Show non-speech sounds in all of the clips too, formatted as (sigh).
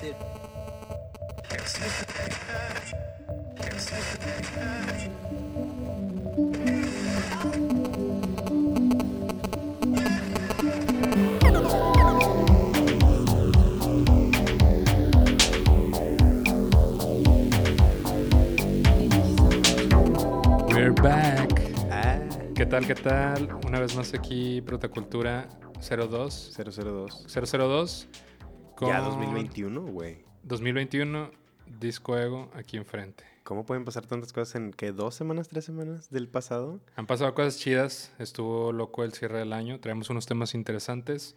We're back. Ah, ¿Qué tal? ¿Qué tal? Una vez más aquí, Protacultura 02. 002. 002. Con Ya 2021, güey. 2021, Disco Ego aquí enfrente. ¿Cómo pueden pasar tantas cosas en que dos semanas, tres semanas del pasado? Han pasado cosas chidas. Estuvo loco el cierre del año. Traemos unos temas interesantes.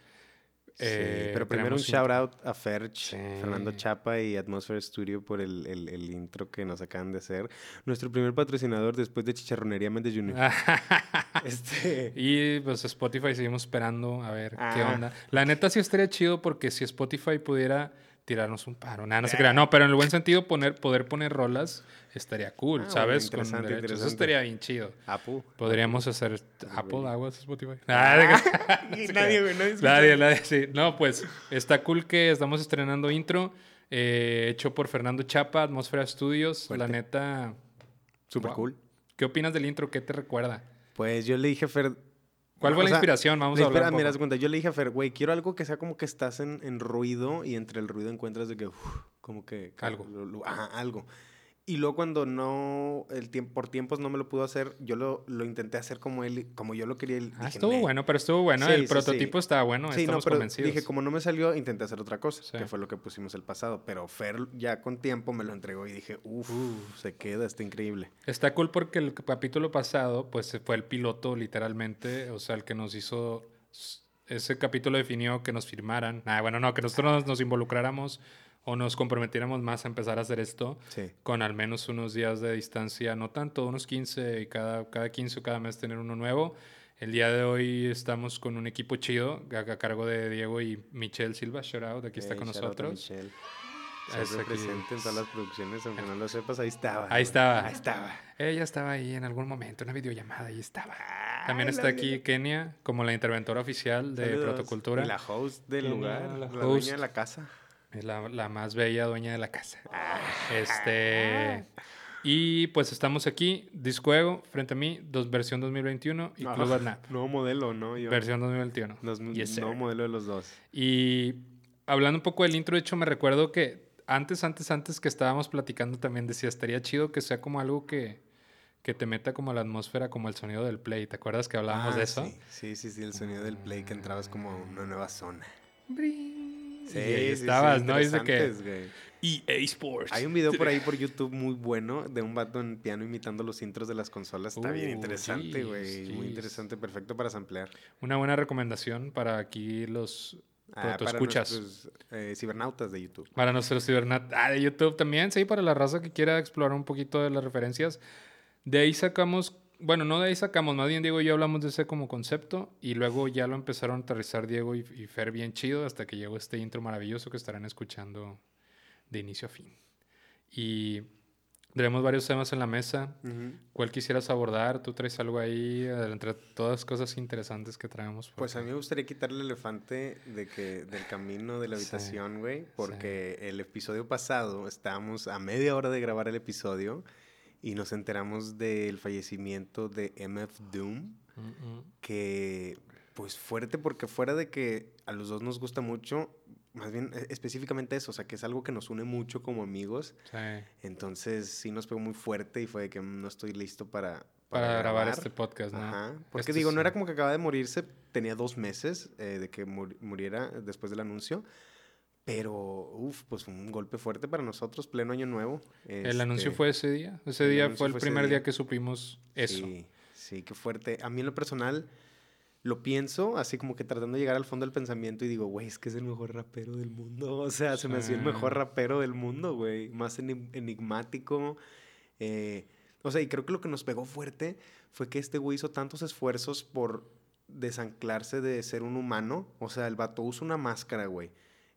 Sí, Eh, pero primero un shout out a Ferch, Sí. Fernando Chapa y Atmosphere Studio por el, el- el intro que nos acaban de hacer. Nuestro primer patrocinador después de Chicharronería Méndez Jr. (laughs) este, y pues Spotify seguimos esperando a ver qué Ah. onda. La neta sí estaría chido porque si Spotify pudiera tirarnos un paro, nada, no se crea. No, pero en el buen sentido poner, poder poner rolas estaría cool, Ah, bueno, ¿sabes? Con interesante, derechos. Eso estaría bien chido. Apu. Podríamos hacer Apple. Aguas Spotify. Ah, (laughs) (laughs) no y se nadie, güey, nadie escucha. Nadie, nadie, sí. No, pues está cool que estamos estrenando intro, eh, hecho por Fernando Chapa, Atmósfera Studios. La neta, Super Wow. cool. ¿qué opinas del intro? ¿Qué te recuerda? Pues yo le dije a Fer. ¿Cuál fue o la sea, inspiración? Vamos a la hablar. inspira- un mira, cuenta, yo le dije a Fer, güey, quiero algo que sea como que estás en, en ruido y entre el ruido encuentras de que, uf, como que... que Algo. lo- lo- ajá, algo. Y luego cuando no, el tiempo, por tiempos no me lo pudo hacer, yo lo, lo intenté hacer como él, como yo lo quería. Ah, estuvo "Nee". bueno, pero estuvo bueno. Sí, el sí, prototipo sí. estaba bueno, Sí, no, estamos pero convencidos. dije, como no me salió, intenté hacer otra cosa, que fue lo que pusimos el pasado. Pero Fer ya con tiempo me lo entregó y dije, uff, se queda, está increíble. Está cool porque el capítulo pasado, pues fue el piloto, literalmente. O sea, el que nos hizo. Ese capítulo definió que nos firmaran. Ah, bueno, no, que nosotros nos, nos involucráramos o nos comprometiéramos más a empezar a hacer esto Sí. con al menos unos días de distancia, no tanto, unos 15 y cada, cada 15 o cada mes tener uno nuevo. El día de hoy estamos con un equipo chido a, a cargo de Diego y Michelle Silva. Shout out, aquí está Ey, con nosotros. Michelle. Ah, está Siempre presente en todas las producciones, aunque no lo sepas, ahí estaba. Ahí estaba. Ahí estaba. Ella estaba ahí en algún momento, una videollamada, ahí estaba. Ay, También está aquí. Kenia como la interventora oficial de Saludos. Protocultura. Y la host del lugar, la host. dueña de la casa. Es la, la más bella dueña de la casa. Ah. Este. Y pues estamos aquí, Discuego, frente a mí, dos, versión 2021 y Club Adnap, (laughs) Nuevo modelo, ¿no? Yo. versión 2021. Nos- Yes, sir. nuevo modelo de los dos. Y hablando un poco del intro, de hecho, me recuerdo que antes, antes, antes que estábamos platicando también decía, estaría chido que sea como algo que, que te meta como la atmósfera, como el sonido del play. ¿Te acuerdas que hablábamos Ah, de eso? Sí, sí, sí, sí, el sonido del play que entrabas como a una nueva zona. Brin. Sí, ahí sí, sí, estabas, ¿no? Dice que. EA Sports. Hay un video por ahí (laughs) por YouTube muy bueno de un vato en piano imitando los intros de las consolas. Está bien Uh, interesante, jeez, güey. Muy interesante, perfecto para samplear. Una buena recomendación para aquí los Ah, para escuchas. nuestros eh, cibernautas de YouTube. Para nuestros cibernat ah, de YouTube también, sí, para la raza que quiera explorar un poquito de las referencias. De ahí sacamos, bueno, no de ahí sacamos, más bien Diego y yo hablamos de ese como concepto y luego ya lo empezaron a aterrizar Diego y, y Fer bien chido hasta que llegó este intro maravilloso que estarán escuchando de inicio a fin. Y tenemos varios temas en la mesa. Ujú. ¿Cuál quisieras abordar? ¿Tú traes algo ahí entre todas las cosas interesantes que traemos? Pues a mí me gustaría quitarle el elefante de que, del camino de la habitación, güey. Porque el episodio pasado estábamos a media hora de grabar el episodio y nos enteramos del fallecimiento de MF Doom. Mm, mm. que pues fuerte porque fuera de que a los dos nos gusta mucho, más bien e- específicamente eso, o sea, que es algo que nos une mucho como amigos, Sí. entonces sí nos pegó muy fuerte y fue de que "Mm, no estoy listo para, Para, grabar este podcast, ¿no? Ajá, porque Este digo, sí. no era como que acaba de morirse, tenía dos meses eh, de que muri- muriera después del anuncio, pero, uff, pues fue un golpe fuerte para nosotros, pleno año nuevo. El anuncio Este, fue ese día. Ese día fue el fue primer día. día que supimos eso. Sí, sí, qué fuerte. A mí en lo personal lo pienso así como que tratando de llegar al fondo del pensamiento y digo, güey, es que es el mejor rapero del mundo. (laughs) O sea, se me hacía el mejor rapero del mundo, güey. Más enigmático. eh, o sea, y creo que lo que nos pegó fuerte fue que este güey hizo tantos esfuerzos por desanclarse de ser un humano. O sea, el vato usa una máscara, güey.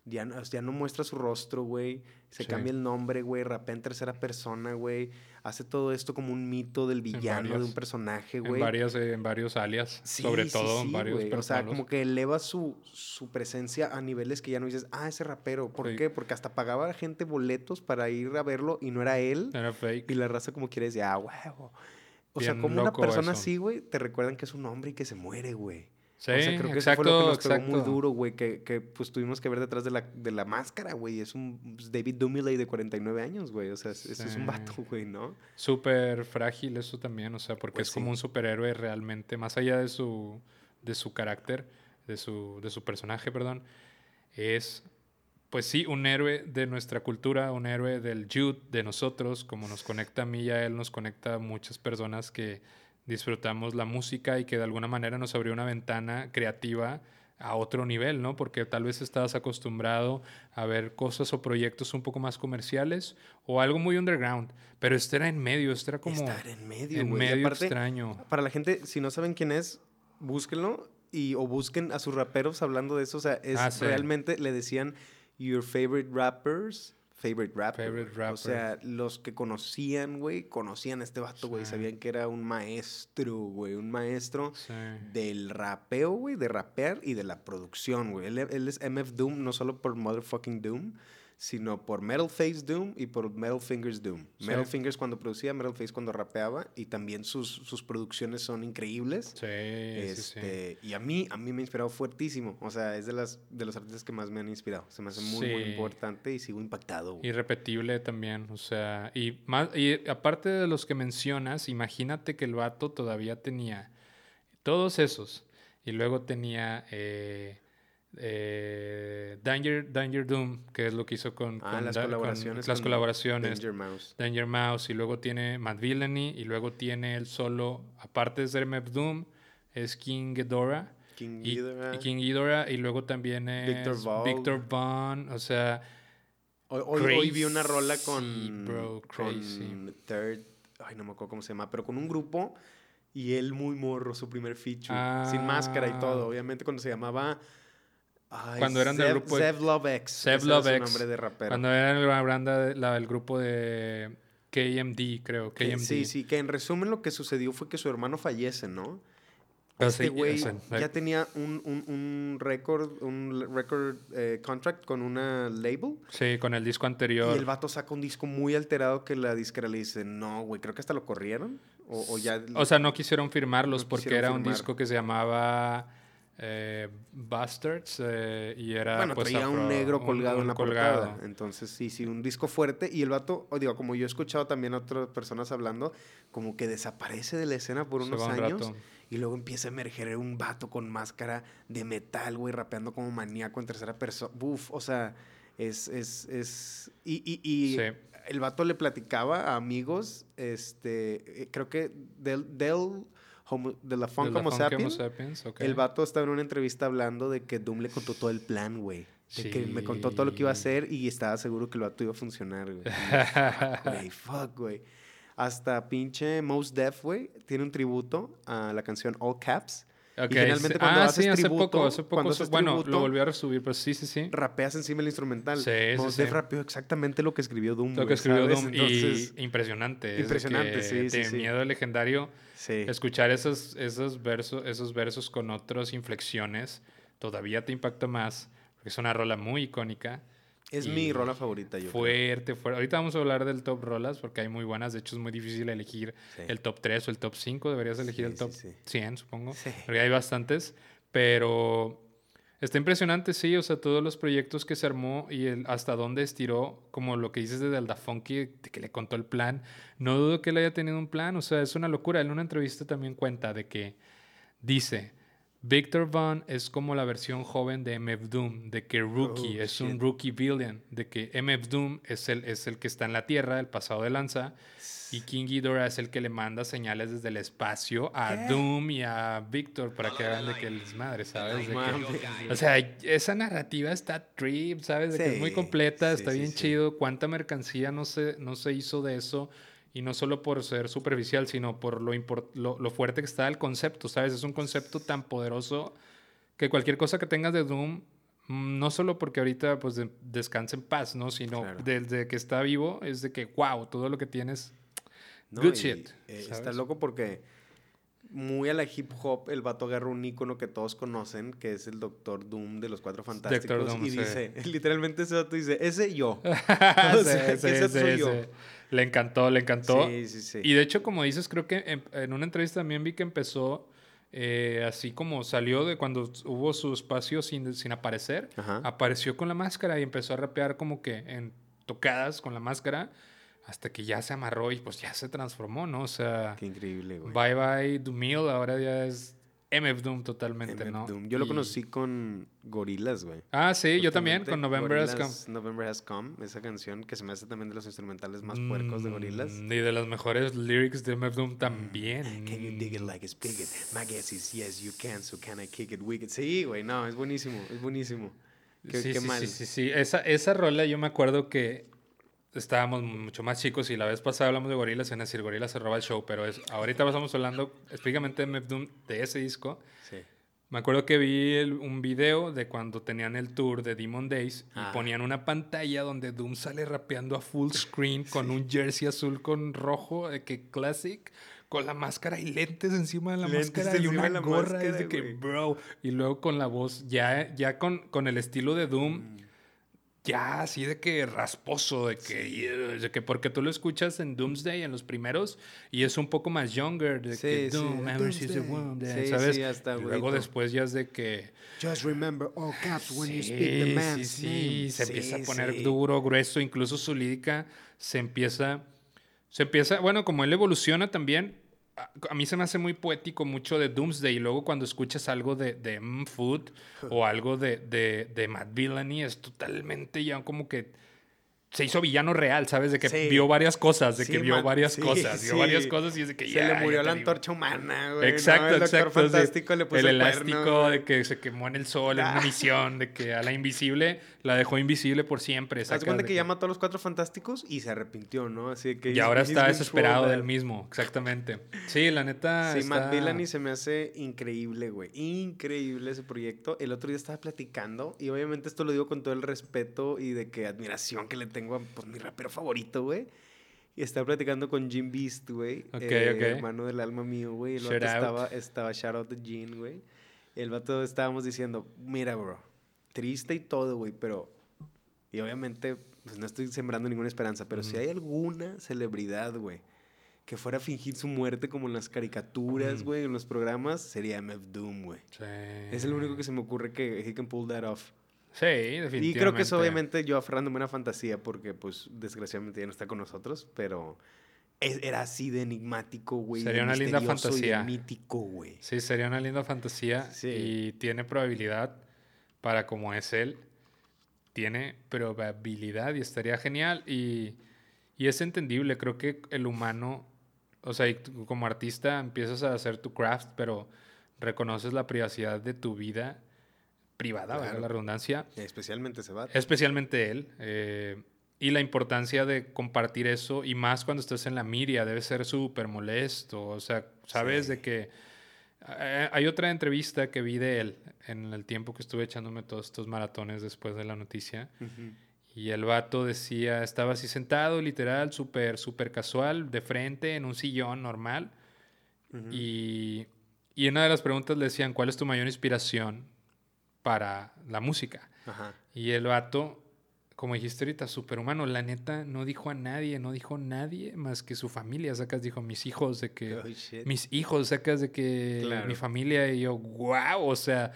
Ya no, ya no muestra su rostro, güey. Se Sí. cambia el nombre, güey. Rapea en tercera persona, güey. Hace todo esto como un mito del villano de un personaje, En, güey. varias, eh, en varios alias, Sí, sobre sí, todo en varios. O sea, como que eleva su, su presencia a niveles que ya no dices, ah, ese rapero. ¿Por qué? Porque hasta pagaba a la gente boletos para ir a verlo y no era él. Era fake. Y la raza como quiere decir, ah, huevo. O sea, Bien como una persona eso. así, güey, te recuerdan que es un hombre y que se muere, güey. Sí, o sea, creo que exacto, eso fue lo que nos pegó exacto. muy duro, güey, que, que, pues tuvimos que ver detrás de la, de la máscara, güey. Es un pues, David Dumiley de 49 años, güey. O sea, es, es- es un Sí. vato, (laughs) güey, ¿no? Súper frágil eso también, o sea, porque Pues es como sí. un superhéroe realmente, más allá de su, de su carácter, de su, de su personaje, perdón, es, pues sí, un héroe de nuestra cultura, un héroe del youth, de nosotros, como nos conecta a mí y a él, nos conecta a muchas personas que disfrutamos la música y que de alguna manera nos abrió una ventana creativa a otro nivel, ¿no? Porque tal vez estabas acostumbrado a ver cosas o proyectos un poco más comerciales o algo muy underground, pero este era en medio, este era como Estar en medio, en medio aparte, extraño. Para la gente, si no saben quién es, búsquenlo y, o busquen a sus raperos hablando de eso. O sea, es Ah, sí. realmente, le decían, your favorite rappers, favorite rapper. Favorite O sea, los que conocían, güey, conocían a este vato, güey. Sí. Sabían que era un maestro, güey. Un maestro Sí. del rapeo, güey, de rapear y de la producción, güey. Él, él es MF Doom no solo por Motherfucking Doom, sino por Metal Face Doom y por Metal Fingers Doom. Sí. Metal Fingers cuando producía, Metal Face cuando rapeaba y también sus, sus producciones son increíbles. Sí, sí, sí. Este, Y a mí, a mí me ha inspirado fuertísimo. O sea, es de, las, de los artistas que más me han inspirado. Se me hace muy, muy importante y sigo impactado. güey. Irrepetible también, o sea, y más y aparte de los que mencionas, imagínate que el vato todavía tenía todos esos y luego tenía eh, eh, Danger, Danger Doom, que es lo que hizo con, Ah, con las Da- con colaboraciones. las con colaboraciones, Danger Mouse. Danger Mouse y luego tiene Matt Villainy y luego tiene el solo, aparte de ser MF Doom, es King Ghidorah King Ghidorah. y King Ghidorah y luego también es Victor Vaughn, o sea, Hoy, hoy- hoy vi una rola con, bro, con crazy. Third, ay no me acuerdo cómo se llama, pero con un grupo y él muy morro, su primer feature, sin máscara y Ah. todo, obviamente cuando se llamaba ay, Cuando eran del Zev- grupo de- Zev Love X, Zev Love X, nombre de rapero. Cuando era la banda, la, el grupo de KMD, creo. KMD. sí, sí, que en resumen lo que sucedió fue que su hermano fallece, ¿no? Ah, Este güey ya tenía un, un, un récord, un record eh, contract con una label. Sí, con el disco Y anterior. el vato saca un disco muy alterado que la disquera le dice, no, güey, creo que hasta lo corrieron. O, o ya... O sea, no quisieron firmarlos No porque quisieron era un disco que se llamaba eh, Bastards eh, y era bueno, pues traía un negro colgado un en la colgado. portada. Entonces, sí, sí, un disco fuerte. Y el vato, o digo, como yo he escuchado también a otras personas hablando, como que desaparece de la escena por unos un años. rato. Y luego empieza a emerger un vato con máscara de metal, güey, rapeando como maníaco en tercera persona. Buf, o sea, es, es, es... Y, y, y Sí. el vato le platicaba a amigos, este, eh, creo que del, del homo- de la Funk De la Homo Funk Sapien, Sapiens, ok. el vato estaba en una entrevista hablando de que Doom le contó todo el plan, güey. De que me contó todo lo que iba a Sí. hacer y estaba seguro que el vato iba a funcionar, güey. (laughs) Güey, fuck, güey. Hasta pinche Most Def, güey, tiene un tributo a la canción All Caps. Ok, generalmente sí. cuando ah, haces sí, hace tributo- poco, hace poco. haces bueno, tributo- lo volví a resubir, pero sí, sí, sí. Rapeas encima el instrumental. Sí, sí, Most sí. Def rapeó exactamente lo que escribió Doom, Lo que escribió ¿sabes? Doom Entonces, y impresionante. impresionante, sí, sí, sí. miedo legendario. sí. Escuchar esos, esos, versos, esos versos con otras inflexiones todavía te impacta más, porque es una rola muy icónica. Es y mi rola favorita, yo creo. Fuerte, fuerte. Ahorita vamos a hablar del top rolas, porque hay muy buenas. De hecho, es muy difícil elegir Sí. el top 3 o el top 5. Deberías elegir Sí, el top sí, sí. 100, supongo. Porque hay bastantes. Pero está impresionante, sí. O sea, todos los proyectos que se armó y el, hasta dónde estiró, como lo que dices de Delta Funky, de que le contó el plan. No dudo que él haya tenido un plan. O sea, es una locura. En una entrevista también cuenta de que dice. Victor Vaughn es como la versión joven de MF Doom, de que Rookie Oh, es un rookie villain, de que MF Doom es el, es el que está en la Tierra, el pasado de lanza, y King Ghidorah es el que le manda señales desde el espacio a ¿Qué? Doom y a Victor para que hagan de que les madre, ¿sabes? De que- Mames. o sea, esa narrativa está trip, ¿sabes? De que es muy completa, sí, está bien sí. chido. Cuánta mercancía no se, no se hizo de eso. Y no solo por ser superficial, sino por lo, lo, lo fuerte que está el concepto, ¿sabes? Es un concepto tan poderoso que cualquier cosa que tengas de Doom, Mm, No solo porque ahorita pues de- descansa en paz, ¿no? Sino Claro. desde que está vivo es de que, wow, todo lo que tienes. ¿no? Good shit, eh, está loco porque muy a la hip hop el vato agarra un icono que todos conocen, que es el Doctor Doom de los Cuatro Fantásticos. Doom, y sí. dice, (laughs) literalmente ese vato dice, ese yo. (laughs) (laughs) Sí, sea, sí, ese soy yo. Le encantó, le encantó. Sí, sí, sí. Y de hecho, como dices, creo que en, en una entrevista también vi que empezó eh, así como salió de cuando hubo su espacio sin, sin aparecer, Ajá. apareció con la máscara y empezó a rapear como que en tocadas con la máscara hasta que ya se amarró y pues ya se transformó, ¿no? O sea, Qué increíble, güey. Bye Bye Dumil ahora ya es MF Doom totalmente, MF ¿no? Doom. Yo lo conocí con Gorilas, güey. Ah, sí, yo también, con November Has Come. November Has Come, esa canción que se me hace también de los instrumentales más puercos de Gorilas. Mm, Y de las mejores lyrics de MF Doom también. Can you dig it like it's big? My guess is yes, you can, so can I kick it wicked? Sí, güey, no, es buenísimo, es buenísimo. Qué, sí, qué sí, mal. sí, sí, sí. Esa, esa rola yo me acuerdo que estábamos mucho más chicos y la vez pasada hablamos de Gorilas en decir Gorilas se roba el show, pero es, ahorita estamos hablando específicamente de MF Doom, de ese disco. Sí. Me acuerdo que vi el- un video de cuando tenían el tour de Demon Days y Ah. ponían una pantalla donde Doom sale rapeando a full screen (laughs) con un jersey azul con rojo, de que classic, con la máscara y lentes encima de la Lentes máscara y una gorra. es máscara, de que, bro. Y luego con la voz, ya, ya con, con el estilo de Doom, Mm. Ya así de que rasposo, de que, yeah, de que porque tú lo escuchas en Doomsday, en los primeros, y es un poco más younger, de que Sí, sí, Doom, the Doomsday. womb, Sí, ¿sabes? sí, hasta y luego después ya es de que... Just remember all caps when you speak the Sí, man's sí, name. sí, se empieza a Sí, poner sí. duro, grueso, incluso su lírica se empieza, se empieza, bueno, como él evoluciona también, a, mí se me hace muy poético mucho de Doomsday y luego cuando escuchas algo de, de Mm, Food o algo de, de, de Matt Villani es totalmente ya como que se hizo villano real, ¿sabes? De que Sí. vio varias cosas, de Sí, que vio man, varias sí, cosas, vio varias cosas y es de que Se ya, le ya murió la antorcha humana, güey. Exacto, ¿no? El exacto. Fantástico le puso el el, elástico cuerno, de que se quemó en el sol en una Ah. misión, de que a la invisible la dejó invisible por siempre. Haz cuenta que mató a los cuatro fantásticos y se arrepintió, ¿no? Así que... Y ahora he's está desesperado del mismo, exactamente. Sí, la neta. Sí, Matt está- Villani se me hace increíble, güey. Increíble ese proyecto. El otro día estaba platicando y obviamente esto lo digo con todo el respeto y de que admiración que le tengo a pues, mi rapero favorito, güey. Y estaba platicando con Jim Beast, güey. Ok, eh, ok. Hermano del alma mío, güey. El Shout vato out. estaba, estaba, shout out to Jim, güey. El vato estábamos diciendo, mira, bro, triste y todo, güey, pero... Y obviamente, pues no estoy sembrando ninguna esperanza, pero si hay alguna celebridad, güey, que fuera a fingir su muerte como en las caricaturas, güey, en los programas, sería MF Doom, güey. Sí. Es el único que se me ocurre que he can pull that off. Sí, definitivamente. Y creo que eso obviamente yo aferrándome a una fantasía porque pues desgraciadamente ya no está con nosotros, pero es- era así de enigmático, güey. Sería una linda misterioso y fantasía. mítico, güey. Sí, sería una linda fantasía. Sí. Y tiene probabilidad para como es él. Tiene probabilidad y estaría genial. Y, y es entendible. Creo que el humano, o sea, como artista empiezas a hacer tu craft, pero reconoces la privacidad de tu vida privada, Claro. la redundancia. Especialmente ese vato. Especialmente él. eh, y la importancia de compartir eso, y más cuando estás en la miria, debe ser súper molesto. O sea, sabes Sí. de que. Eh, hay otra entrevista que vi de él en el tiempo que estuve echándome todos estos maratones después de la noticia. Y el vato decía, estaba así sentado, literal, súper, súper casual, de frente, en un sillón normal. Y, y una de las preguntas le decían, ¿cuál es tu mayor inspiración para la música? Ajá. Y el vato, como dijiste ahorita, superhumano, la neta no dijo a nadie, no dijo nadie más que su familia. Sacas, dijo mis hijos, de que. Oh. Mis hijos, sacas de que Claro. mi familia. Y yo, wow, o sea.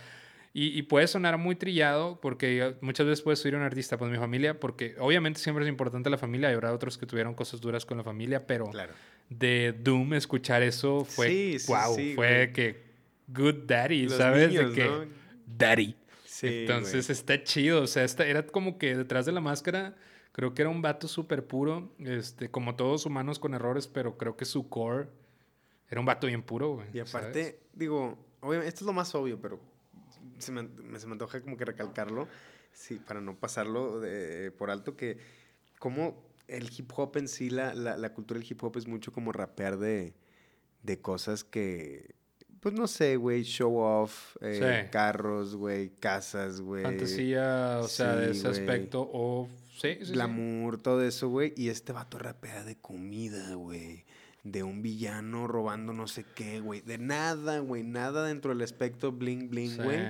Y, y puede sonar muy trillado, porque muchas veces puedes oír a un artista, pues mi familia, porque obviamente siempre es importante la familia, y habrá otros que tuvieron cosas duras con la familia, pero Claro. de Doom escuchar eso fue, Sí, sí, wow, sí, fue güey. que good daddy, Los ¿sabes? niños, de que ¿no? daddy. Sí, Entonces güey. está chido, o sea, esta, era como que detrás de la máscara, creo que era un vato súper puro, este, como todos humanos con errores, pero creo que su core era un vato bien puro, güey. Y aparte, ¿sabes? digo, obviamente, esto es lo más obvio, pero se me, me- se me antoja como que recalcarlo, sí, para no pasarlo de- por alto, que como el hip hop en sí, la, la, la cultura del hip hop es mucho como rapear de, de cosas que pues no sé, güey, show off, eh, Sí. carros, güey, casas, güey. Fantasía, o sea, de ese aspecto. O. Sí, sí, glamour, todo eso, güey. Y este vato rapea de comida, güey. De un villano robando no sé qué, güey. De nada, güey. Nada dentro del aspecto bling bling, güey.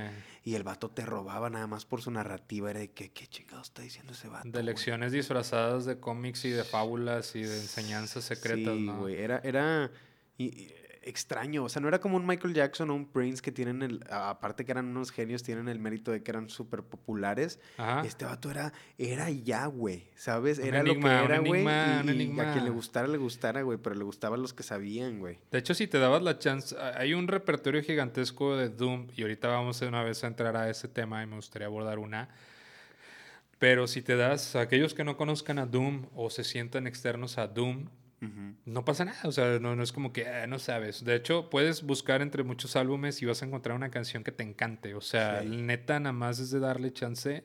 Y el vato te robaba nada más por su narrativa. Era de que, ¿qué chingado está diciendo ese vato? De lecciones disfrazadas de cómics y de fábulas y de enseñanzas secretas, sí, ¿no? güey. Era, era y- y- extraño. O sea, no era como un Michael Jackson o un Prince que tienen el. Aparte que eran unos genios, tienen el mérito de que eran súper populares. Ajá. Este vato era, era ya, güey, ¿sabes? Un Era enigma, lo que era, güey. Y, a quien le gustara, le gustara, güey. Pero le gustaban los que sabían, güey. De hecho, si te dabas la chance, hay un repertorio gigantesco de Doom y ahorita vamos de una vez a entrar a ese tema y me gustaría abordar una. Pero si te das, a aquellos que no conozcan a Doom o se sientan externos a Doom, No pasa nada, o sea, no, no es como que "Ah, no sabes. De hecho, puedes buscar entre muchos álbumes y vas a encontrar una canción que te encante. O sea, Sí. neta, nada más es de darle chance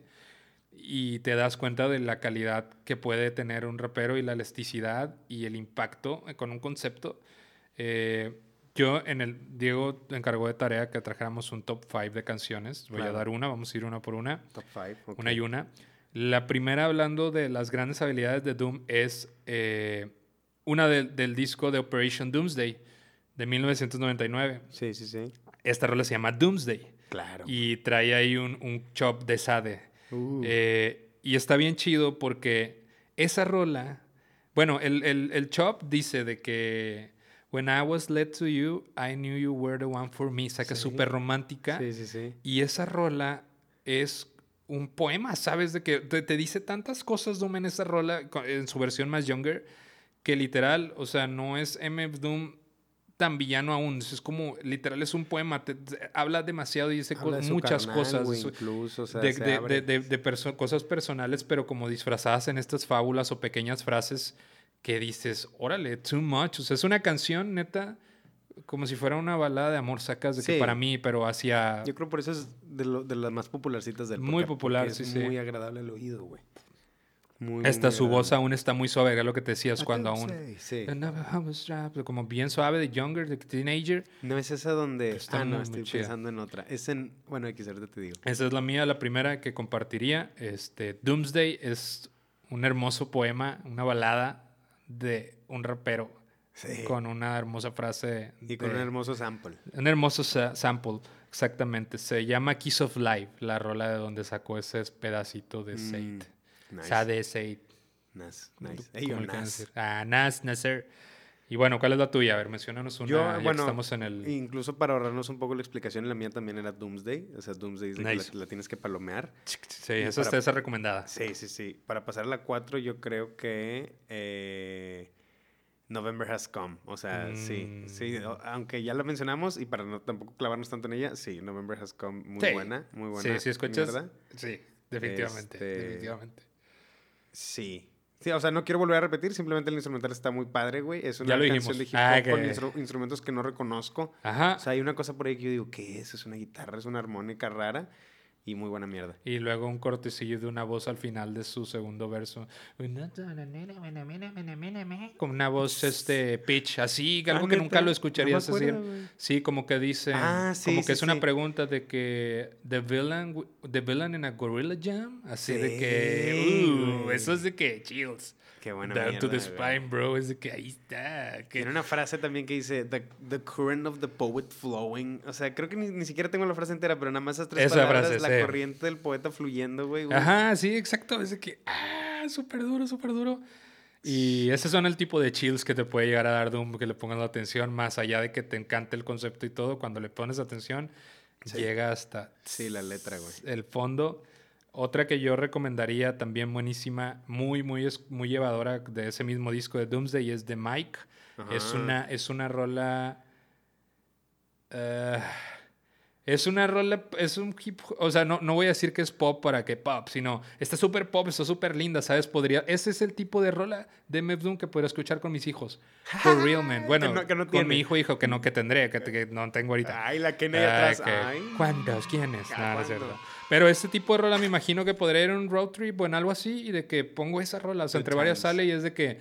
y te das cuenta de la calidad que puede tener un rapero y la elasticidad y el impacto con un concepto. Eh, yo en el, Diego encargó de tarea que trajéramos un top 5 de canciones. Voy a dar una, vamos a ir una por una. Top 5. Una y una. La primera, hablando de las grandes habilidades de Doom, es eh, una del- del disco de Operation Doomsday de 1999. Sí, sí, sí. Esta rola se llama Doomsday Claro. y trae ahí un, un chop de Sade. Uh, Eh, y está bien chido porque esa rola, bueno, el, el, el chop dice de que When I was led to you, I knew you were the one for me. Saca Sí. súper romántica. sí, sí, sí. Y esa rola es un poema, ¿sabes? De que te, te dice tantas cosas Doom en esa rola, en su versión más younger, que literal, o sea, no es MF Doom tan villano aún. Es como, literal, es un poema. te- te- habla demasiado y dice co- de muchas carnal, cosas. incluso, o sea, de, se de- abre. de- de- de perso- cosas personales, pero como disfrazadas en estas fábulas o pequeñas frases que dices, órale, too much. O sea, es una canción, neta, como si fuera una balada de amor, sacas de que Sí. para mí, pero hacia... Yo creo por eso es de, lo- de las más popularcitas del Muy porque- popular, sí, es sí. muy agradable al oído, güey. Muy, muy su voz aún está muy suave, era lo que te decías cuando aún... Sí, trapped, Como bien suave de Younger, de Teenager. No es esa donde. Está ah, no, estoy chida. pensando en otra. Es en. Bueno, X, ahorita te digo. Esa es la mía, la primera que compartiría. Este, Doomsday es un hermoso poema, una balada de un rapero Sí. con una hermosa frase. y con de- un hermoso sample. un hermoso sa- sample, exactamente. Se llama Kiss of Life, la rola de donde sacó ese pedacito de Mm, Said. Nice. Sade Said. Nice, nice. ¿Cómo Ey, yo, le quieren Nas. Ah, Nas, Nasser. Y bueno, ¿cuál es la tuya? A ver, menciónanos una. Yo, ya que bueno, estamos en el. Incluso para ahorrarnos un poco la explicación, la mía también era Doomsday. O sea, Doomsday es Nice. la, la tienes que palomear. Sí, esa está esa recomendada. Sí, sí, sí. Para pasar a la 4, yo creo que. eh, November has come. O sea, sí, sí. Mm. o- Aunque ya la mencionamos y para no tampoco clavarnos tanto en ella, sí, November has come. Muy Sí. buena, muy buena. Sí, si escuchas. Sí, definitivamente. Este- Definitivamente. Sí. Sí, o sea, no quiero volver a repetir, simplemente el instrumental está muy padre, güey. Es una canción de hip hop Ah, con que- instru- instrumentos que no reconozco. Ajá. O sea, hay una cosa por ahí que yo digo, ¿qué es? Es una guitarra, es una armónica rara y muy buena mierda. Y luego un cortecillo de una voz al final de su segundo verso. Como una voz, este, pitch, así, algo Ah, que nunca lo No escucharías me decir. Sí, como que dice, Ah, sí, como que sí, es una pregunta de que the villain, the villain in a gorilla jam, así de que, uh, eso es de que chills, Qué buena down to the mierda, güey. spine, bro, es de que ahí está, que Tiene una frase también que dice, the, the current of the poet flowing. O sea, creo que ni, ni siquiera tengo la frase entera, pero nada más esas tres Esa palabras, frase, la sí. corriente del poeta fluyendo, güey. güey. Ajá, sí, exacto. Es de que, ah, súper duro, súper duro. Y ese son el tipo de chills que te puede llegar a dar Doom, que le pongas la atención, más allá de que te encante el concepto y todo, cuando le pones atención, Sí. llega hasta Sí, la letra, güey. el fondo. Otra que yo recomendaría, también buenísima, muy, muy, muy llevadora de ese mismo disco de Doomsday, es de Mike. Es una, es una rola. eh, es una rola. Es un hip O sea, no, no voy a decir que es pop para que pop, sino está súper pop, está súper linda, ¿sabes? Podría. Ese es el tipo de rola de MF Doom que podría escuchar con mis hijos. For real, man. (laughs) Bueno, no- que no con tiene. mi hijo, hijo, que no, que tendré, que, que no tengo ahorita. Ay, la Kennedy Ah, atrás. que- Ay. ¿Cuántos? ¿Quiénes? No, no es cierto. Pero este tipo de rola me imagino que podría ir en un road trip o en algo así y de que pongo esa rola. O sea, entre varias sale y es de que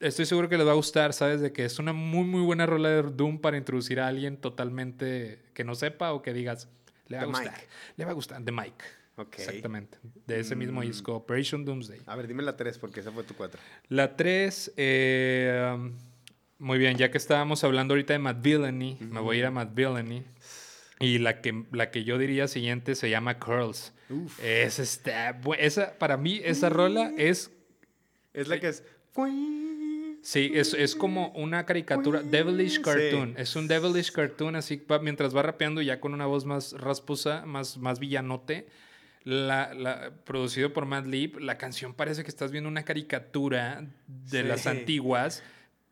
estoy seguro que les va a gustar, ¿sabes? De que es una muy, muy buena rola de Doom para introducir a alguien totalmente que no sepa o que digas, le va The a gustar. Mike. Le va a gustar. The Mike. Ok. Exactamente. De ese mismo Mm. disco, Operation Doomsday. A ver, dime la 3 porque esa fue tu 4. La 3, muy bien, ya que estábamos hablando ahorita de Matt Villainy, me voy a ir a Matt Villainy. Y la que, la que yo diría siguiente se llama Curls. Uf. Es esta, esa, para mí, esa rola es Es la que es. Sí, es, es como una caricatura, devilish Sí. cartoon. Es un devilish cartoon, así mientras va rapeando ya con una voz más rasposa, más, más villanote. La, la- producido por Mad Lib, la canción parece que estás viendo una caricatura de Sí. las antiguas,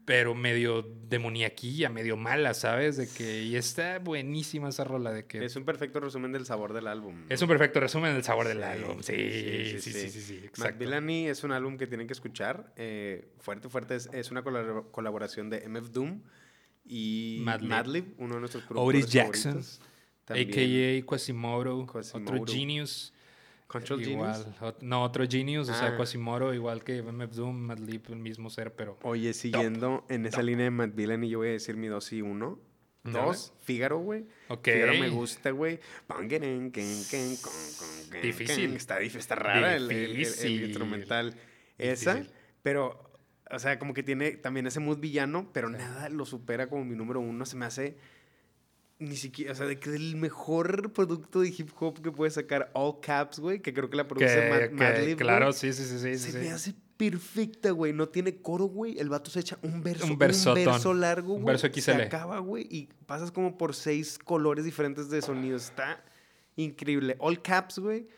pero medio demoníaquilla, medio mala, ¿sabes? De que, y está buenísima esa rola de que... Es un perfecto resumen del sabor del álbum. Es un perfecto resumen del sabor del Sí, álbum. Sí, sí, sí, sí, sí, Matt exacto. Villani es un álbum que tienen que escuchar. eh, fuerte, fuerte. Es, es una colabor- colaboración de MF Doom y Madlib. Madlib, uno de nuestros Otis productores Jackson, favoritos. También A.K.A. Quasimodo, Quasimodo. otro Genius. Control igual, Genius. no, otro Genius, o sea, Ah. Quasimodo, igual que MF Doom, Madlib, el mismo ser, pero... Oye, siguiendo en esa Top. línea de Matt Villani, yo voy a decir mi 2 y 1. Dale. 2, Fígaro, güey. Ok. Fígaro me gusta, güey. Pongeren, ken, ken, con, con, ken, Difícil. Está, está rara el, el- el- el Difícil. instrumental. Esa, Difícil. pero, o sea, como que tiene también ese mood villano, pero nada lo supera como mi número uno. Se me hace ni siquiera, o sea, de que el mejor producto de hip hop que puede sacar All Caps, güey, que creo que la produce Mad- Madlib, claro, sí, sí, sí, sí. Se sí. me hace perfecta, güey. No tiene coro, güey. El vato se echa un verso, Un un, verso largo, Un güey. verso Se XL. acaba, güey, y pasas como por seis colores diferentes de sonidos. Está increíble. All Caps, güey.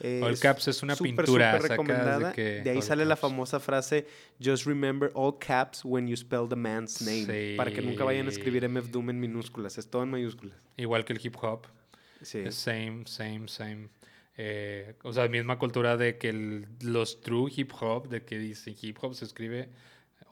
Eh, All Caps es una pintura, de recomendada. que De ahí sale la famosa frase Just remember all caps when you spell the man's name. Para que nunca vayan a escribir MF Doom en minúsculas. Es todo en mayúsculas. Igual que el hip hop. Sí. Same, same, same. Eh, o sea, misma cultura de que el- los true hip hop, de que dice hip hop se escribe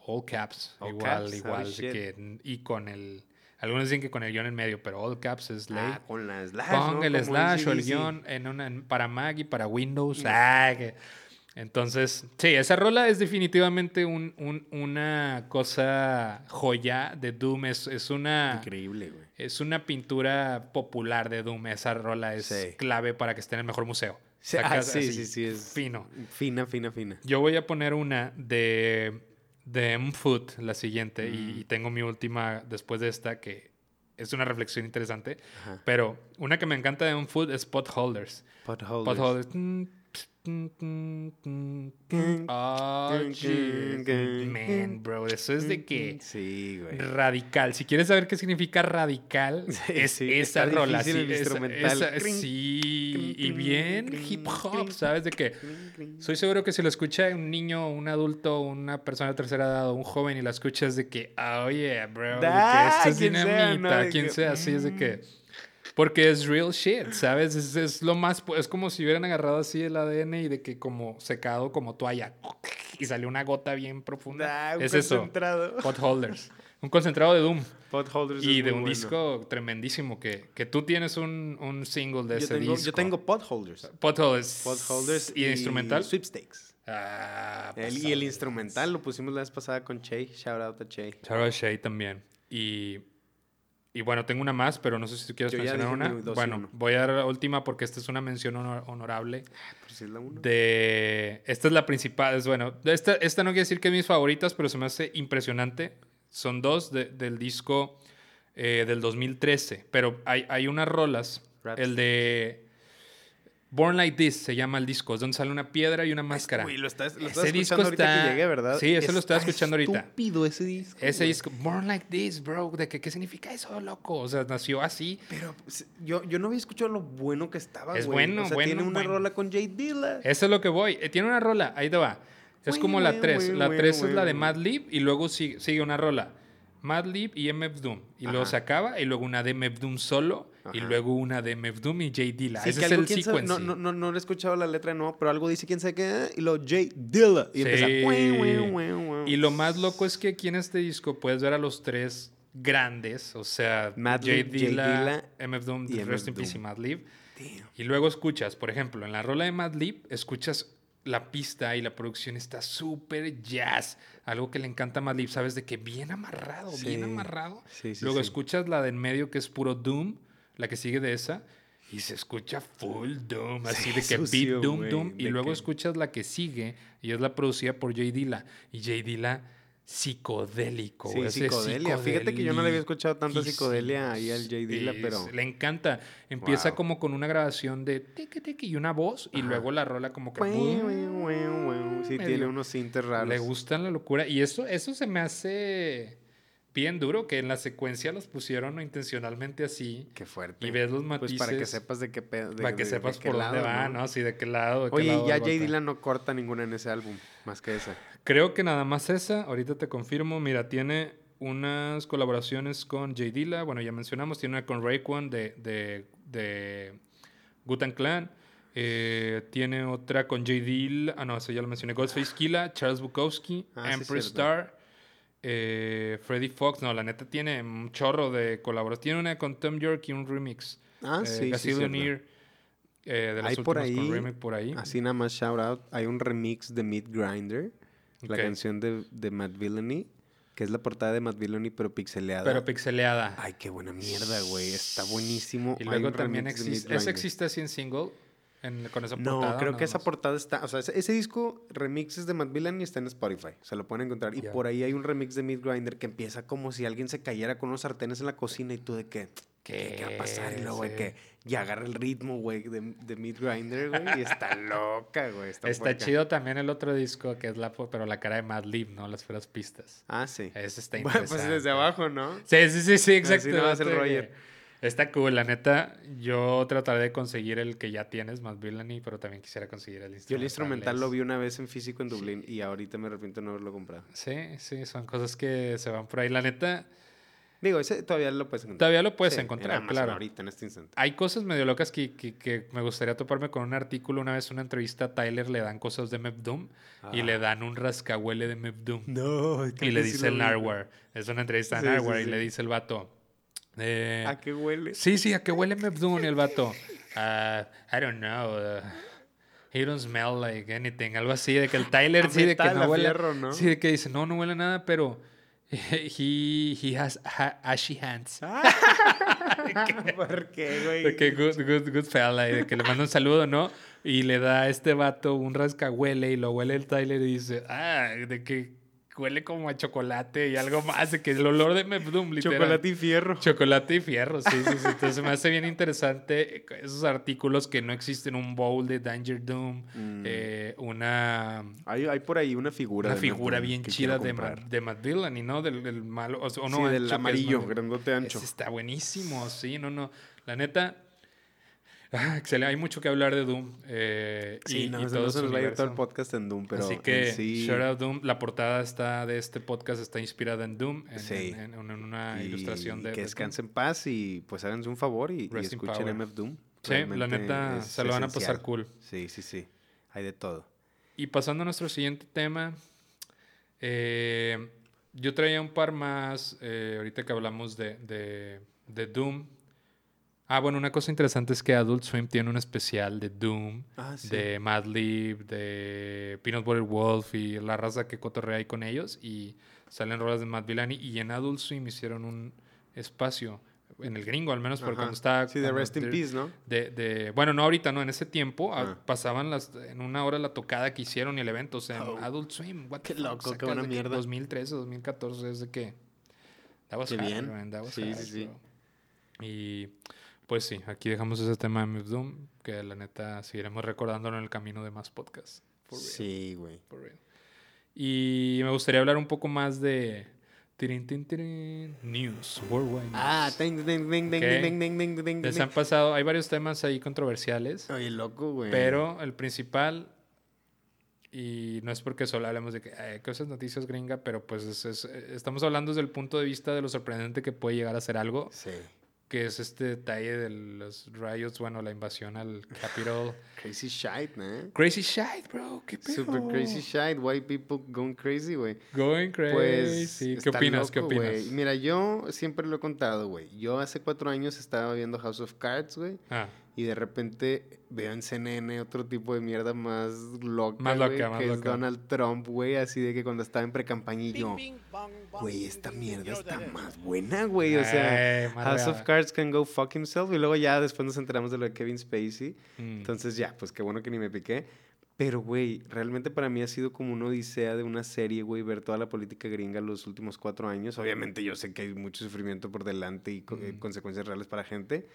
all caps. All igual, caps, igual. que, y con el. Algunos dicen que con el guion en medio, pero all caps es ley. Ah, con la slash, Ponga ¿no? el Como slash o el guion en una, en- para Mac y para Windows. Ah, que- Entonces, sí, esa rola es definitivamente un- un- una cosa joya de Doom. Es, es una. Increíble, güey. Es una pintura popular de Doom. Esa rola es Sí. clave para que esté en el mejor museo. Sí, ah, sí, sí, sí, es- Fino. Fina, fina, fina. Yo voy a poner una de, de M-Foot, la siguiente, y, Mm. y tengo mi última después de esta, que es una reflexión interesante. Ajá. Pero una que me encanta de M-Foot es Potholders. Potholders. Potholders. Oh, Man, bro, eso es de que Sí, güey. radical. Si quieres saber qué significa radical, (laughs) Sí, es sí, esa rola. sí, el instrumental. esa- sí, y bien hip hop. ¿sabes? De que soy seguro que si lo escucha un niño, un adulto, una persona de tercera edad o un joven y la escuchas de que, ah, oye, bro, de que Da, esto es quien sea, dinamita, ¿no? Quien que, sea, así es de mm. que... Porque es real shit, ¿sabes? Es, es lo más... Es como si hubieran agarrado así el ADN y de que como secado como toalla y salió una gota bien profunda. Da, un es eso, concentrado. Potholders. Un concentrado de Doom. Potholders Y es de muy un bueno. disco tremendísimo que, que tú tienes un, un single de Yo ese tengo, disco. yo tengo Potholders. Potholders. Potholders ¿Y, instrumental? Sweepstakes. Ah, El- y el instrumental lo pusimos la vez pasada con Che. Shout out a Che. Charles Shay también. Y, y bueno, tengo una más, pero no sé si tú quieres Yo mencionar una. dos Bueno, uno. voy a dar la última porque esta es una mención honor- honorable. Por si es la uno. De, esta es la principal, es bueno, esta, esta no quiere decir que es mis favoritas, pero se me hace impresionante. Son dos de- del disco eh, del 2013, pero hay, hay unas rolas, el de Born Like This se llama el disco, es donde sale una piedra y una máscara. Uy, lo estás, lo Ese estás disco escuchando ahorita está- que llegué, ¿verdad? Sí, ese lo estaba escuchando ahorita. estúpido ese disco. Ese güey. disco, Born Like This, bro, de que, ¿qué significa eso, loco? O sea, nació así. Pero yo, yo no había escuchado lo bueno que estaba, Es güey. bueno, o sea, bueno, tiene una bueno. rola con Jay Dilla. Eso es lo que voy. Eh, tiene una rola, ahí te va. Es Güey, como la güey, 3. güey, La güey, 3 es la de güey. Madlib y luego sigue, sigue una rola. Madlib y MF Doom. Y luego se acaba y luego una de MF Doom solo y luego una de MF Doom y Jay Dilla. Sí, Ese que es algo, el sequence. no, no, no, no he escuchado la letra, no, pero algo dice quién sabe qué, y luego Jay Dilla. Y Sí. empieza. Y lo más loco es que aquí en este disco puedes ver a los tres grandes, o sea, Madlib, Jay Dilla, MF Doom, y Rest in Peace y. Madlib. Y luego escuchas, por ejemplo, en la rola de Madlib, escuchas la pista y la producción está súper jazz. Algo que le encanta a Madlib, ¿sabes? De que bien amarrado, bien amarrado. Sí, sí, Luego escuchas la de en medio que es puro Doom, la que sigue de esa, y se escucha full Doom, así Sí, de que sucio, beat Doom, Doom. Y luego que- escuchas la que sigue, y es la producida por Jay Dilla. Y Jay Dilla, psicodélico. Sí, psicodelia. Fíjate que yo no le había escuchado tanta psicodélico. psicodelia ahí al Jay Dilla, pero- Le encanta. Empieza Wow. como con una grabación de tiqui, tiqui y una voz, y Ajá. luego la rola como que... Güey, güey, güey. Sí, medio- tiene unos sintes raros. Le gustan la locura. Y eso, eso se me hace bien duro, que en la secuencia los pusieron intencionalmente así. Qué fuerte. Y ves los matices. Pues para que sepas de qué pedo. para que de- de sepas qué por dónde lado, va, ¿no? Sí, de qué lado. de qué Oye, lado ya vato. Dilla no corta ninguna en ese álbum, más que esa. Creo que nada más esa. Ahorita te confirmo. Mira, tiene unas colaboraciones con Jay Dilla. Bueno, ya mencionamos. Tiene una con Raekwon de, de, de Gutan Clan. Eh, tiene otra con Jay Dilla. Ah, no, eso ya lo mencioné. Ghostface Killa, Charles Bukowski, Ah, sí, Empress cierto. Star. Eh, Freddie Fox, no, la neta tiene un chorro de colaboraciones. Tiene una con Tom York y un remix. Ah, eh, sí, sí, Gazillion cierto. Ear, eh, de las Hay por últimas con ahí- remix por ahí. Así nada más shout out. Hay un remix de Meat Grinder, la Ok. canción de, de Matt Villainy, que es la portada de Matt Villainy pero pixeleada. Pero pixeleada. Ay, qué buena mierda, güey. Está buenísimo. y luego también existe. ¿Ese Grinder. existe así en single? En- con esa No, portada. creo nada que esa portada está, o sea, ese, ese disco remixes de Matt Villainy está en Spotify, se lo pueden encontrar. Y Ya. por ahí hay un remix de Meat Grinder que empieza como si alguien se cayera con unos sartenes en la cocina y tú de que, ¿qué, qué va a pasar? Y luego de Sí. que, y agarra el ritmo, güey, de, de Meat Grinder, güey, y está (laughs) loca, güey. Está, chido también el otro disco que es la, pero la cara de Madlib, ¿no? Las feras pistas. Ah, sí. Ese está (laughs) Bueno, interesante. pues desde abajo, ¿no? Sí, sí, sí, sí, exacto. nada más el vato, Roger. que Está cool, la neta. Yo trataré de conseguir el que ya tienes, más Villainy, pero también quisiera conseguir el instrumental. Yo el instrumental lo vi una vez en físico en Dublín y ahorita me arrepiento de no haberlo comprado. Sí, sí, son cosas que se van por ahí. La neta, Digo, ese todavía lo puedes encontrar. todavía lo puedes Sí, en encontrar, Amazon claro. ahorita, en este instante. Hay cosas medio locas que, que, que me gustaría toparme con un artículo. Una vez una entrevista a Tyler le dan cosas de Mep Doom y Ah. le dan un rascahuele de Mep Doom. No, Y le dice el Narwhal. Es una entrevista a Sí, sí, Narwhal y sí. le dice el vato. Eh, ¿A qué huele? sí, sí, ¿a qué huele? Y el vato. "Ah, I don't know. uh, he don't smell like anything. Algo así, de que el Tyler A sí, de que no huele. fierro, ¿no? Sí, de que dice, no, no huele nada, pero. (laughs) He, he has ha- ashy hands. (laughs) (laughs) ¿Por qué, güey? De que good, good, good fella, y de que le manda un saludo, ¿no? Y le da a este vato un rascahuele y lo huele el Tyler y dice, ah, de que huele como a chocolate y algo más, de que el olor de Mep Doom, literal. Chocolate y fierro. Chocolate y fierro, sí, sí, sí. Entonces me hace bien interesante esos artículos que no existen, un bowl de Danger Doom, Mm. eh, una, Hay, hay por ahí una figura. una de figura bien chida de. Matt- de Matt Dillon, ¿no? Del, del malo, o, no, sí, del amarillo, grandote ancho. ese está buenísimo, sí, no, no. La neta, ah, excelente. Hay mucho que hablar de Doom. eh, Sí, y, no, y no, todo se nos va a ir todo el podcast en Doom, pero Así que, sí... shout out Doom. La portada está de este podcast está inspirada en Doom, en, Sí. en- en- en una y ilustración de. que de descanse en paz y pues háganse un favor y, y escuchen power. MF Doom. Sí, la neta, se lo van a pasar cool. Sí, sí, sí. Hay de todo. Y pasando a nuestro siguiente tema, eh, yo traía un par más, eh, ahorita que hablamos de, de, de Doom. Ah, bueno, una cosa interesante es que Adult Swim tiene un especial de Doom, Ah, sí. de Madlib, de Peanut Butter Wolf y la raza que cotorrea ahí con ellos. Y salen rolas de Matt Villani. Y en Adult Swim hicieron un espacio, en el gringo al menos, porque cuando estaba... Sí, de Rest in de- Peace, ¿no? de, de- bueno, no ahorita, no, en ese tiempo ah, Ah. pasaban las, en una hora la tocada que hicieron y el evento, o sea, en Oh. Adult Swim. what Qué loco, qué buena mierda. 2013, 2014, es de que... That was Qué hard, bien. man, that was Sí, hard, sí, sí. Y pues sí, aquí dejamos ese tema de Move Doom, que la neta seguiremos recordándolo en el camino de más podcasts. Sí, güey. Y me gustaría hablar un poco más de... tirin, tin, tirin, news, worldwide news. Ah, ding, ding, ding, ding, Ok. ding, ding, ding, ding, Les han pasado, hay varios temas ahí controversiales. Oye, loco, güey. Pero el principal, y no es porque solo hablemos de que eh, cosas noticias gringa, pero pues es- es- estamos hablando desde el punto de vista de lo sorprendente que puede llegar a ser algo, Sí. Que es este detalle de los riots, bueno, la invasión al (laughs) Capitol. Crazy shite, ¿eh? crazy shit, bro, qué pedo. Super crazy shite. White people going crazy, güey. Going crazy. Pues, ¿Qué opinas? ¿Qué loco, opinas? güey. Mira, yo siempre lo he contado, güey. Yo hace cuatro años estaba viendo House of Cards, güey. Ah, Y de repente veo en CNN otro tipo de mierda más loca, Más loca, más que es loca. Donald Trump, güey, así de que cuando estaba en precampaña y yo, güey, esta mierda está más buena, güey, o sea, Eh, House real. of Cards can go fuck himself. Y luego ya después nos enteramos de lo de Kevin Spacey. Mm. Entonces ya, pues qué bueno que ni me piqué. Pero, güey, realmente para mí ha sido como una odisea de una serie, güey, ver toda la política gringa los últimos cuatro años. Obviamente yo sé que hay mucho sufrimiento por delante y co- eh, Mm. consecuencias reales para gente.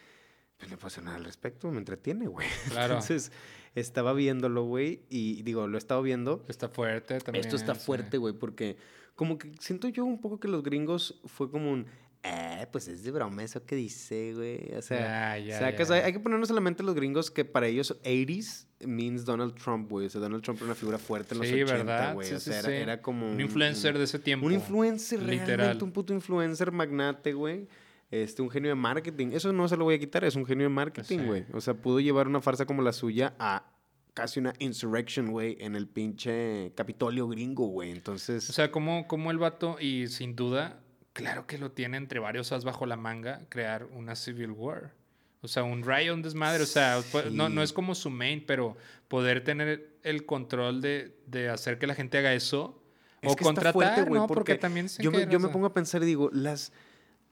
Pues no puedo nada al respecto, me entretiene, güey. (laughs) Claro. Entonces, estaba viéndolo, güey, y digo, lo he estado viendo. Está fuerte también. Esto está fuerte, güey, porque como que siento yo un poco que los gringos fue como un, eh, pues es de broma eso que dice, güey. O sea, ya. Hay, hay que ponernos en la mente los gringos que para ellos 80s means Donald Trump, güey. O sea, Donald Trump era una figura fuerte en los Sí, 80, ¿verdad? güey. Sí, o sea, sí. era, era como Un influencer de ese tiempo. Un influencer, Literal. realmente, un puto influencer magnate, güey. Este, un genio de marketing. Eso no se lo voy a quitar, es un genio de marketing, Sí. güey. O sea, pudo llevar una farsa como la suya a casi una insurrection, güey, en el pinche Capitolio gringo, güey. Entonces, O sea, como, como el vato, y sin duda, claro que lo tiene entre varios as bajo la manga, crear una Civil War. O sea, un riot, un desmadre. O sea, no, no es como su main, pero poder tener el control de, de hacer que la gente haga eso. Es o que está contratar, fuerte, ¿no? Porque, porque también se yo me, yo me pongo a pensar y digo, las...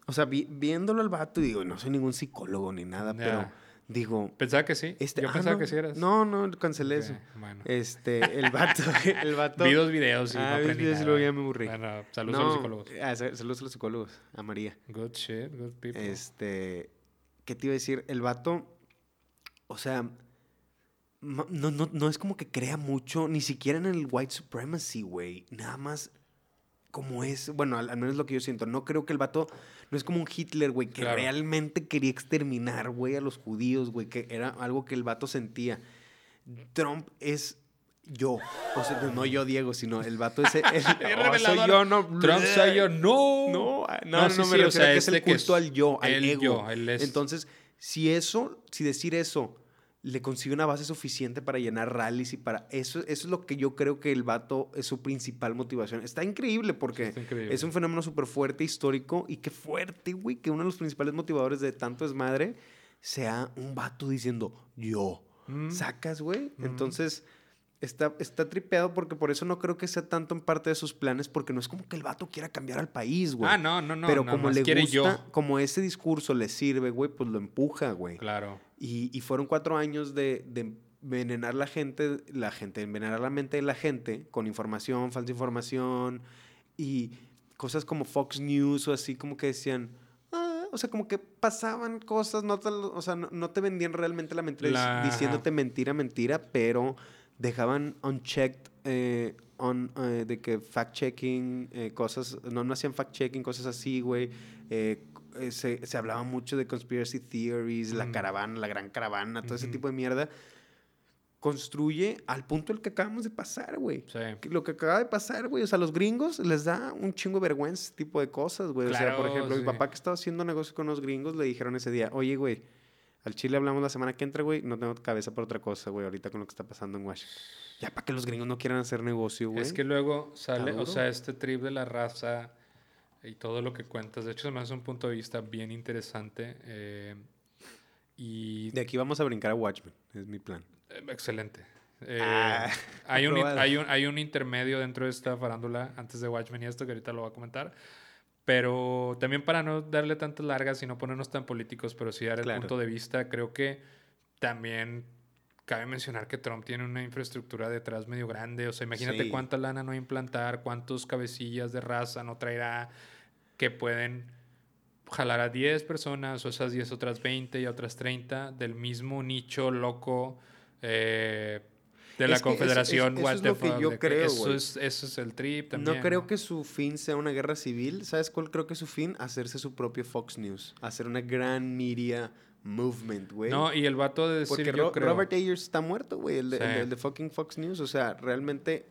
O sea, vi- viéndolo al vato, digo, no soy ningún psicólogo ni nada, pero digo... Pensaba que sí. Este, Yo ah, pensaba no, que sí eras. No, no, cancelé eso. Bueno. Este, (laughs) el vato, el vato... Vi dos videos y Ah, no vi videos y luego ya me aburrí. Bueno, saludos a los No, psicólogos. ah, sa- saludos a los psicólogos, a María. Good shit, good people. Este, ¿qué te iba a decir? El vato, o sea, no, no, no es como que crea mucho, ni siquiera en el white supremacy, güey. Nada más como es, bueno, al, al menos lo que yo siento. No creo que el vato, no es como un Hitler, güey, que Claro. realmente quería exterminar, güey, a los judíos, güey, que era algo que el vato sentía. Trump es yo. O sea, no yo, Diego, sino el vato es (laughs) el, el- oh, soy yo, no. Trump soy yo, no. No, no, No, no, sí, no, sí, o sea, que es es el culto es al yo, al el ego. yo, él es- Entonces, si eso, si decir eso le consigue una base suficiente para llenar rallies y para eso, eso es lo que yo creo que el vato es su principal motivación. Está increíble porque Está increíble. es un fenómeno súper fuerte, histórico y qué fuerte, güey, que uno de los principales motivadores de tanto desmadre sea un vato diciendo yo. Mm. ¿Sacas, güey? Mm. Entonces, está, está tripeado porque por eso no creo que sea tanto en parte de sus planes, porque no es como que el vato quiera cambiar al país, güey. Ah, no, no, no. Pero como le gusta, yo. como ese discurso le sirve, güey, pues lo empuja, güey. Claro. Y, y fueron cuatro años de, de envenenar la gente, la gente, envenenar la mente de la gente con información, falsa información y cosas como Fox News o así como que decían, "Ah", o sea, como que pasaban cosas, no te, o sea, no, no te vendían realmente la mentira La- diciéndote mentira, mentira, pero dejaban unchecked, eh, on, eh, de que fact-checking, eh, cosas, no, no hacían fact-checking, cosas así, güey. eh, eh, se, se hablaba mucho de conspiracy theories, la caravana, la gran caravana, todo ese tipo de mierda. Construye al punto el que acabamos de pasar, güey. Sí. Lo que acaba de pasar, güey. O sea, a los gringos les da un chingo de vergüenza ese tipo de cosas, güey. o sea, por ejemplo, mi papá que estaba haciendo negocio con los gringos le dijeron ese día, oye, güey, al Chile hablamos la semana que entra, güey. No tengo cabeza para otra cosa, güey, ahorita con lo que está pasando en Washington. Ya para que los gringos no quieran hacer negocio, güey. Es que luego sale, o sea, este trip de la raza y todo lo que cuentas. De hecho, se me hace un punto de vista bien interesante. eh, y De aquí vamos a brincar a Watchmen, es mi plan. eh, excelente. Eh, Ah, (laughs) hay, un, hay, un, hay un intermedio dentro de esta farándula antes de Watchmen y esto que ahorita lo voy a comentar. Pero también para no darle tantas largas y no ponernos tan políticos, pero sí dar el Claro. punto de vista, creo que también cabe mencionar que Trump tiene una infraestructura detrás medio grande. O sea, imagínate Sí. cuánta lana no va a implantar, cuántos cabecillas de raza no traerá que pueden jalar a 10 personas o esas 10 otras 20 y otras 30 del mismo nicho loco eh, de la Es que eso- Confederación. eso- eso es lo que fuck, yo creo, Eso es, eso es el trip también. No creo que su fin sea una guerra civil. ¿Sabes cuál creo que es su fin? Hacerse su propio Fox News. Hacer una gran media movement, güey. No, y el vato de decir, Porque yo Ro- creo... Robert Ayers está muerto, güey. El, de- Sí. el de- el de fucking Fox News. O sea, realmente.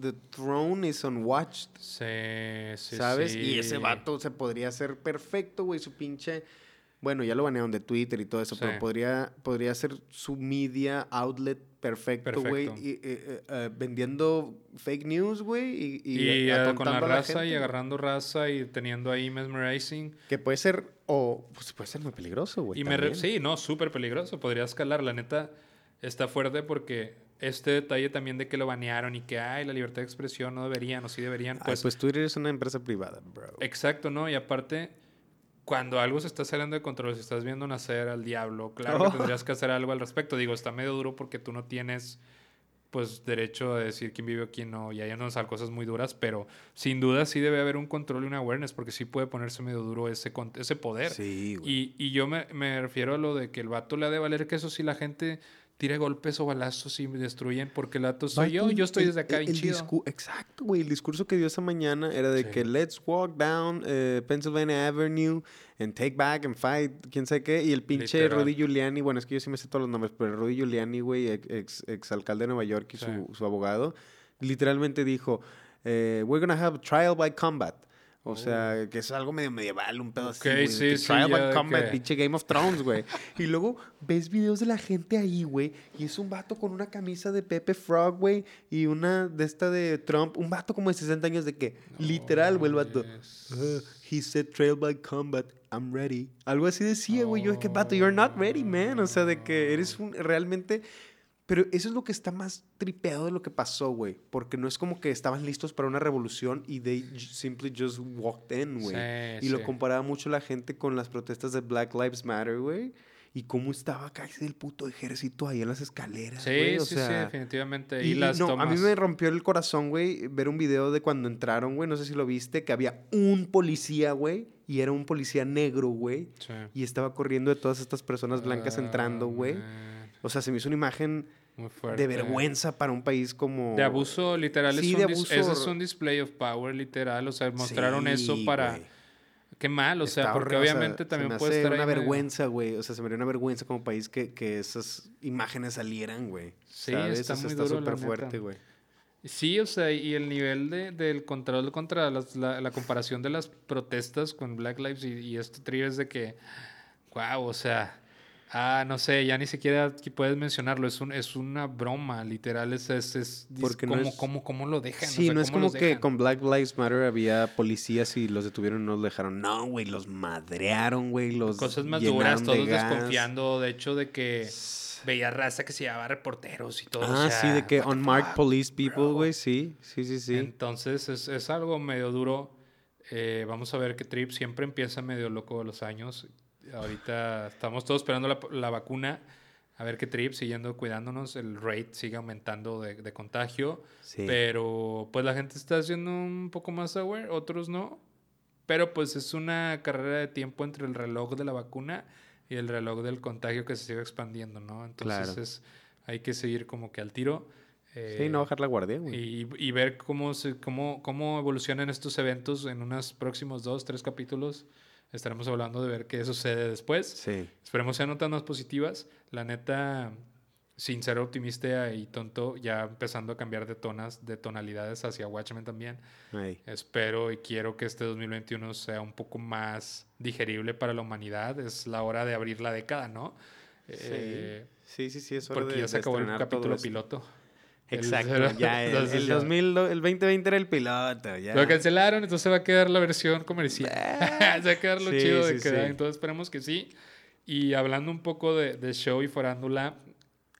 The throne is unwatched. Sí, sí, ¿Sabes? sí. Y ese vato se podría hacer perfecto, güey. Su pinche Bueno, ya lo banearon de Twitter y todo eso, Sí. pero podría, podría ser su media outlet perfecto, güey. Eh, eh, eh, vendiendo fake news, güey. Y, y, Y, con la raza y agarrando raza y teniendo ahí mesmerizing. Que puede ser, o pues puede ser muy peligroso, güey. Sí, no, súper peligroso. Podría escalar. La neta está fuerte porque este detalle también de que lo banearon y que, ay, la libertad de expresión no deberían o sí deberían. Ay, Pues, pues Twitter es una empresa privada, bro. exacto, ¿no? Y aparte, cuando algo se está saliendo de control, si estás viendo nacer al diablo, claro Oh. que tendrías que hacer algo al respecto. Digo, está medio duro porque tú no tienes pues derecho a decir quién vive o quién no, y ahí no salen cosas muy duras, pero sin duda sí debe haber un control y una awareness, porque sí puede ponerse medio duro ese, ese poder. Sí, güey. Y, y yo me, me refiero a lo de que el vato le ha de valer que eso sí la gente tire golpes o balazos y destruyen porque el vato soy yo, yo estoy el- desde acá el- bien el chido. Exacto, güey. El discurso que dio esa mañana era de Sí. que let's walk down eh, Pennsylvania Avenue and take back and fight, quién sabe qué. Y el pinche Literal. Rudy Giuliani, bueno, es que yo sí me sé todos los nombres, pero Rudy Giuliani, güey, ex, ex, ex alcalde de Nueva York y Sí. su, su abogado, literalmente dijo, eh, we're gonna have trial by combat. O sea, que es algo medio medieval, un pedo así, Oh. Ok, güey, sí, que sí, trial by combat, que- pinche Game of Thrones, güey. y luego ves videos de la gente ahí, güey, y es un vato con una camisa de Pepe Frog, güey, y una de esta de Trump, un vato como de 60 años de que, literal, güey, el vato. Yes. "Uh, he said trail by combat, I'm ready. Algo así decía, güey. Yo es que, vato, you're not ready, man. O sea, de que eres un, realmente... Pero eso es lo que está más tripeado de lo que pasó, güey. Porque no es como que estaban listos para una revolución y they simply just walked in, güey. Sí, y lo sí. comparaba mucho la gente con las protestas de Black Lives Matter, güey. Y cómo estaba casi el puto ejército ahí en las escaleras, Sí, güey. O sí, sí, sea, definitivamente. y, Y, las no, tomas. a mí me rompió el corazón, güey, ver un video de cuando entraron, güey. No sé si lo viste, que había un policía, güey. Y era un policía negro, güey. Sí. Y estaba corriendo de todas estas personas blancas Ah, entrando, güey. man, O sea, se me hizo una imagen muy fuerte. de vergüenza para un país como... De abuso, literal. Sí, es un de dis- abuso. Ese es un display of power, literal. O sea, mostraron eso Sí, para. güey. Qué mal, o sea, Está porque horrible, o sea, obviamente se también me puede hace estar una vergüenza, güey. O sea, se me haría una vergüenza como país que, que esas imágenes salieran, güey. Sí, ¿Sabes? está O sea, muy está súper fuerte, güey. Sí, o sea, y el nivel de, del control contra las- la, la comparación de las protestas con Black Lives y, y este trío es de que, wow, o sea, ah, no sé, ya ni siquiera puedes mencionarlo, es, un, es una broma, literal, es, es, es, Porque no como, es- cómo, cómo lo dejan. o Sí, sea, no es como que dejan. con Black Lives Matter había policías y los detuvieron y no los dejaron. No, güey, los madrearon, güey, los Cosas más duras, de todos gas. desconfiando, de hecho, de que veía raza que se llevaba reporteros y todo. o Ah, sea, sí, de que unmarked police people, güey, sí, sí, sí, sí. Entonces es, es algo medio duro. Eh, vamos a ver que Trip siempre empieza medio loco de los años. Ahorita estamos todos esperando la, la vacuna. A ver qué Trip, siguiendo cuidándonos, el rate sigue aumentando de, de contagio. sí. Pero pues la gente está haciendo un poco más aware, otros no. Pero pues es una carrera de tiempo entre el reloj de la vacuna y el reloj del contagio que se sigue expandiendo, ¿no? Entonces Claro. es, hay que seguir como que al tiro. Sí, Eh, no bajar la guardia, güey. y, y ver cómo, se, cómo, cómo evolucionan estos eventos en unos próximos dos, tres capítulos. Estaremos hablando de ver qué sucede después. Sí. Esperemos sean notas más positivas. La neta, sin ser optimista y tonto, ya empezando a cambiar de tonas, de tonalidades hacia Watchmen también. Espero y quiero que este 2021 sea un poco más digerible para la humanidad. Es la hora de abrir la década, ¿no? Eh, Sí, sí, sí, es hora porque de, ya se acabó el capítulo piloto. (laughs) El Exacto, cero- ya el, el ya. 2000, lo- el 2020 era el piloto, ya. Lo cancelaron, entonces va a quedar la versión comercial. (laughs) se va a quedar lo Sí, chido de sí, quedar, sí. entonces esperemos que sí. Y hablando un poco de, de show y farándula,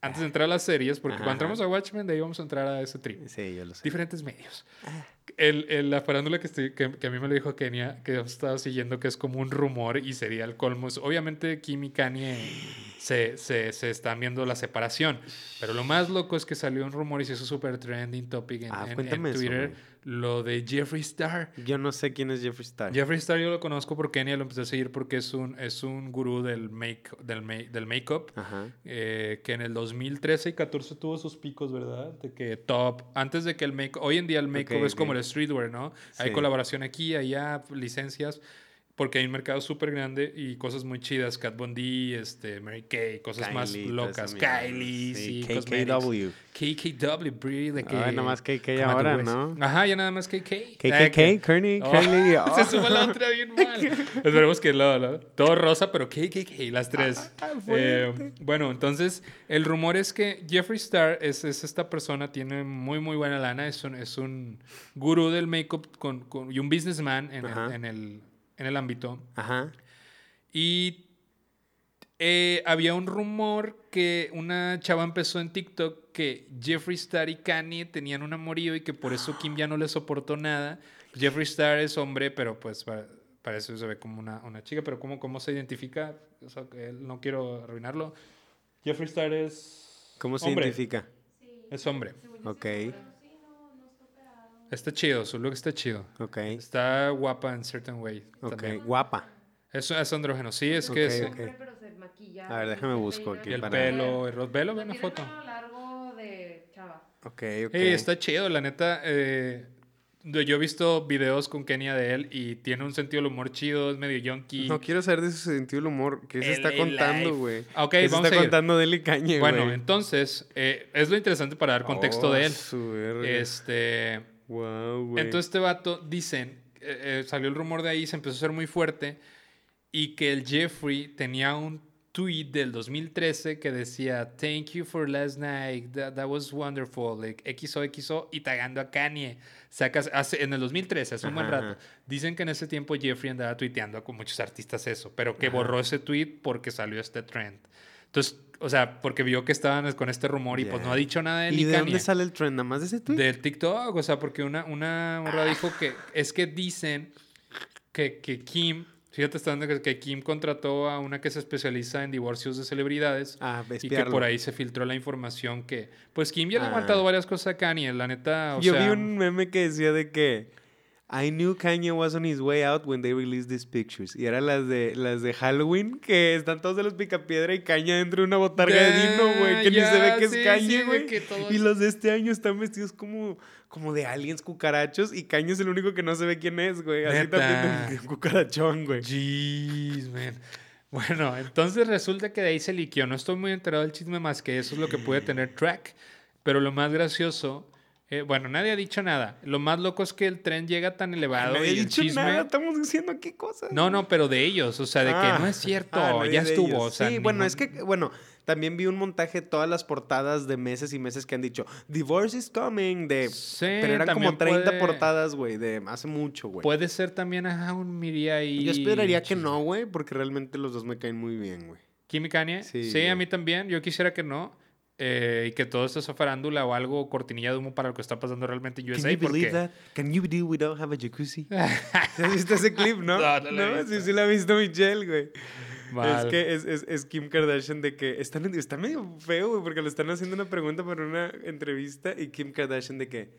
antes de entrar a las series, porque Ajá, cuando ajá. entramos a Watchmen, de ahí vamos a entrar a ese trip. Sí, yo lo sé. Diferentes medios. El, el- la farándula que, estoy, que, que a mí me lo dijo Kenia, que hemos estado siguiendo, que es como un rumor y sería el colmo. Obviamente, Kim y Kanye se, se, se están viendo la separación. Pero lo más loco es que salió un rumor y se hizo súper trending topic en, Ah, en- en cuéntame eso, Twitter. Lo de Jeffree Star. Yo no sé quién es Jeffree Star. Jeffree Star yo lo conozco por Kenia, lo empecé a seguir porque es un, es un gurú del make del, ma- del make-up. Eh, que en el 2013 y 14 tuvo sus picos, ¿verdad? De que top. Antes de que el make hoy en día el make-up Ok, es como el streetwear, ¿no? Hay colaboración aquí, allá, licencias. Porque hay un mercado súper grande y cosas muy chidas. Kat Von D, este, Mary Kay, cosas más Kylie, locas. Kylie, sí. KKW. KKW, Brie, de que... Ay, nada más KK ahora, ¿no? Ajá, ya nada más KK. KKK, Kearney, Oh, Kearney. (laughs) Se oh. suma la otra bien mal. Esperemos que lo, lo- todo rosa, pero KKK, las tres. Ah, Eh, fuerte. bueno, entonces, el rumor es que Jeffree Star es, es esta persona, tiene muy, muy buena lana, es un, es un gurú del make-up con, con- y un businessman en el, en, el, en el ámbito. Ajá. Y eh, había un rumor que una chava empezó en TikTok que Jeffree Star y Kanye tenían un amorío y que por eso Kim ya no le soportó nada. Jeffree Star es hombre, pero pues para, para eso se ve como una, una chica. Pero ¿cómo, cómo se identifica? O sea, no quiero arruinarlo. Jeffree Star es... ¿Cómo se hombre. identifica? Es hombre. Ok, Está chido, su look está chido. ok, Está guapa en certain way. ok. también. Guapa. Es, es andrógeno, sí, es que es... ok. Hombre, pero se maquilla. A ver, déjame se busco peina. aquí Y el para- pelo, el velo, ve una foto. pelo largo de chava. Ok, ok. Ey, está chido, la neta. eh, yo he visto videos con Kenia de él y tiene un sentido del humor chido, es medio yonky. No quiero saber de su sentido del humor. ¿Qué se está LA contando, güey? Ok, ¿Qué se vamos está a ir. contando de él y Cañe, güey? bueno, entonces, eh, es lo interesante para dar contexto Oh, de él. su verga. Este, Wow, güey. entonces este vato, dicen, eh, eh, salió el rumor de ahí, se empezó a hacer muy fuerte, y que el Jeffrey tenía un tweet del 2013 que decía, thank you for last night, that, that was wonderful, like, XOXO, y tagando a Kanye. Sacas, hace, en el 2013, hace un buen rato. ajá. Dicen que en ese tiempo Jeffrey andaba tuiteando con muchos artistas eso, pero que Ajá. borró ese tweet porque salió este trend. Entonces, o sea, porque vio que estaban con este rumor y pues no ha dicho nada de él ¿Y ni de Kanye. dónde sale el trend? ¿Nada más de ese tweet? Del TikTok, o sea, porque una, una morra dijo que es que dicen que, que Kim, fíjate, está dando que, Kim contrató a una que se especializa en divorcios de celebridades Ah, y que por ahí se filtró la información que, pues Kim ya le ha Ah. aguantado varias cosas a Kanye, la neta, o Yo sea, vi un meme que decía de que I knew Kanye was on his way out when they released these pictures. Y eran las de las de Halloween, que están todos de los picapiedra y Kanye dentro de una botarga de Ya, Dino, güey, que ni se ve que es sí, Kanye, güey. todos- y los de este año están vestidos como, como de aliens cucarachos y Kanye es el único que no se ve quién es, güey. Así también un cucarachón, güey. Jeez, man. Bueno, entonces resulta que de ahí se liqueó. No estoy muy enterado del chisme más que eso es lo que puede tener track. Pero lo más gracioso, eh, bueno, nadie ha dicho nada. Lo más loco es que el tren llega tan elevado Nadie y ha el dicho chisme. nada, estamos diciendo aquí cosas. No, no, pero de ellos, o sea, de que Ah, no es cierto, ah, ya estuvo. ellos. O sea, sí, bueno, ningún- es que, bueno, también vi un montaje de todas las portadas de meses y meses que han dicho, Divorce is coming, de... Sí, pero eran como también 30 puede- portadas, güey, de hace mucho, güey. Puede ser también, ajá, un Miria y. Yo esperaría que no, güey, porque realmente los dos me caen muy bien, güey. Kim y Kanye. Sí, Sí, a mí también. Yo quisiera que no. Eh, y que todo esto sea farándula o algo cortinilla de humo para lo que está pasando realmente en Can USA. you believe Porque... that? Can you believe we don't have a jacuzzi? (laughs) ¿Sí ¿Has visto ese clip, no? (laughs) No, no lo he sí, sí lo ha visto Michelle, güey. Mal. Es que es, es, es Kim Kardashian de que está, está medio feo, güey, porque le están haciendo una pregunta para una entrevista y Kim Kardashian de que,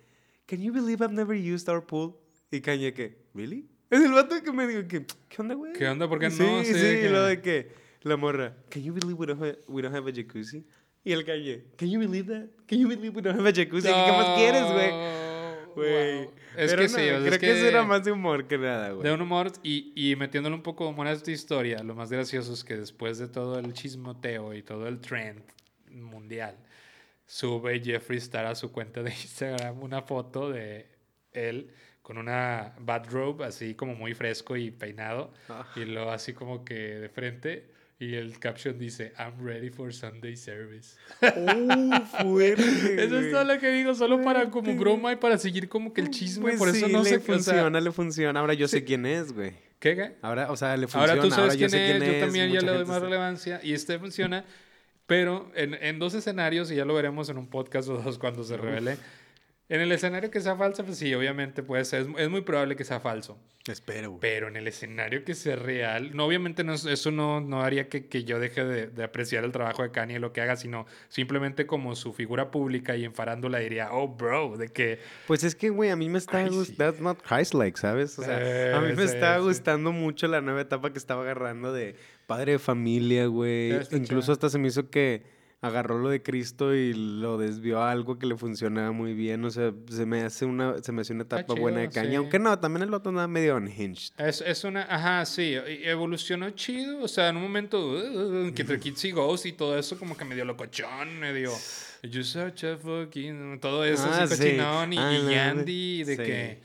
Can you believe I've never used our pool? Y Kanye que, ¿really? Es el vato que me dijo que, ¿qué onda, güey? ¿Qué onda? ¿Por qué no? Sí, Sí, sí, que- lo de que la morra, Can you believe we don't have, we don't have a jacuzzi? Y el Kanye, Can you believe that? Can you believe we don't have a jacuzzi? ¿Qué más quieres, güey? Güey. wow. Es Pero que no, sí, o sea, creo es que, eso era más de humor que nada, güey. De un humor y, y metiéndole un poco de humor a esta historia, lo más gracioso es que después de todo el chismoteo y todo el trend mundial, sube Jeffree Star a su cuenta de (laughs) Instagram una foto de él con una bathrobe así como muy fresco y peinado Ah. y lo así como que de frente y el caption dice I'm ready for Sunday service. ¡Uh, fuerte! (laughs) Eso es todo lo que digo, solo para como Fuerte. broma y para seguir como que el chisme, Pues por eso sí, no le sé qué, o sea, funciona, le funciona. Ahora yo Sí. sé quién es, güey. ¿qué, qué? Ahora, o sea, le funciona. Ahora tú sabes yo quién, sé es, yo también ya le doy más relevancia y este funciona, pero en, en dos escenarios, y ya lo veremos en un podcast o dos cuando se revele. En el escenario que sea falso, pues sí, obviamente puede ser, es, es muy probable que sea falso, Espero, güey. pero en el escenario que sea real, no, obviamente no, eso no, no haría que, que yo deje de, de apreciar el trabajo de Kanye, lo que haga, sino simplemente como su figura pública y en farándula diría, oh, bro, de que... Pues es que, güey, a mí me está gustando. That's not Christ-like, ¿sabes? O sea, a mí Eh, me sí, está sí. gustando mucho la nueva etapa que estaba agarrando de padre de familia, güey. Incluso hasta se me hizo que agarró lo de Cristo y lo desvió a algo que le funcionaba muy bien. O sea, se me hace una, se me hace una etapa buena de caña. sí. Aunque no, también el otro andaba medio unhinged. Es, es una, ajá, sí, evolucionó chido, o sea, en un momento uh, que entre Kids y Ghost y todo eso como que medio locochón, medio you such a fucking, todo eso Ah, así sí. cochinón y, Ah, y no, Yandy, de sí. que,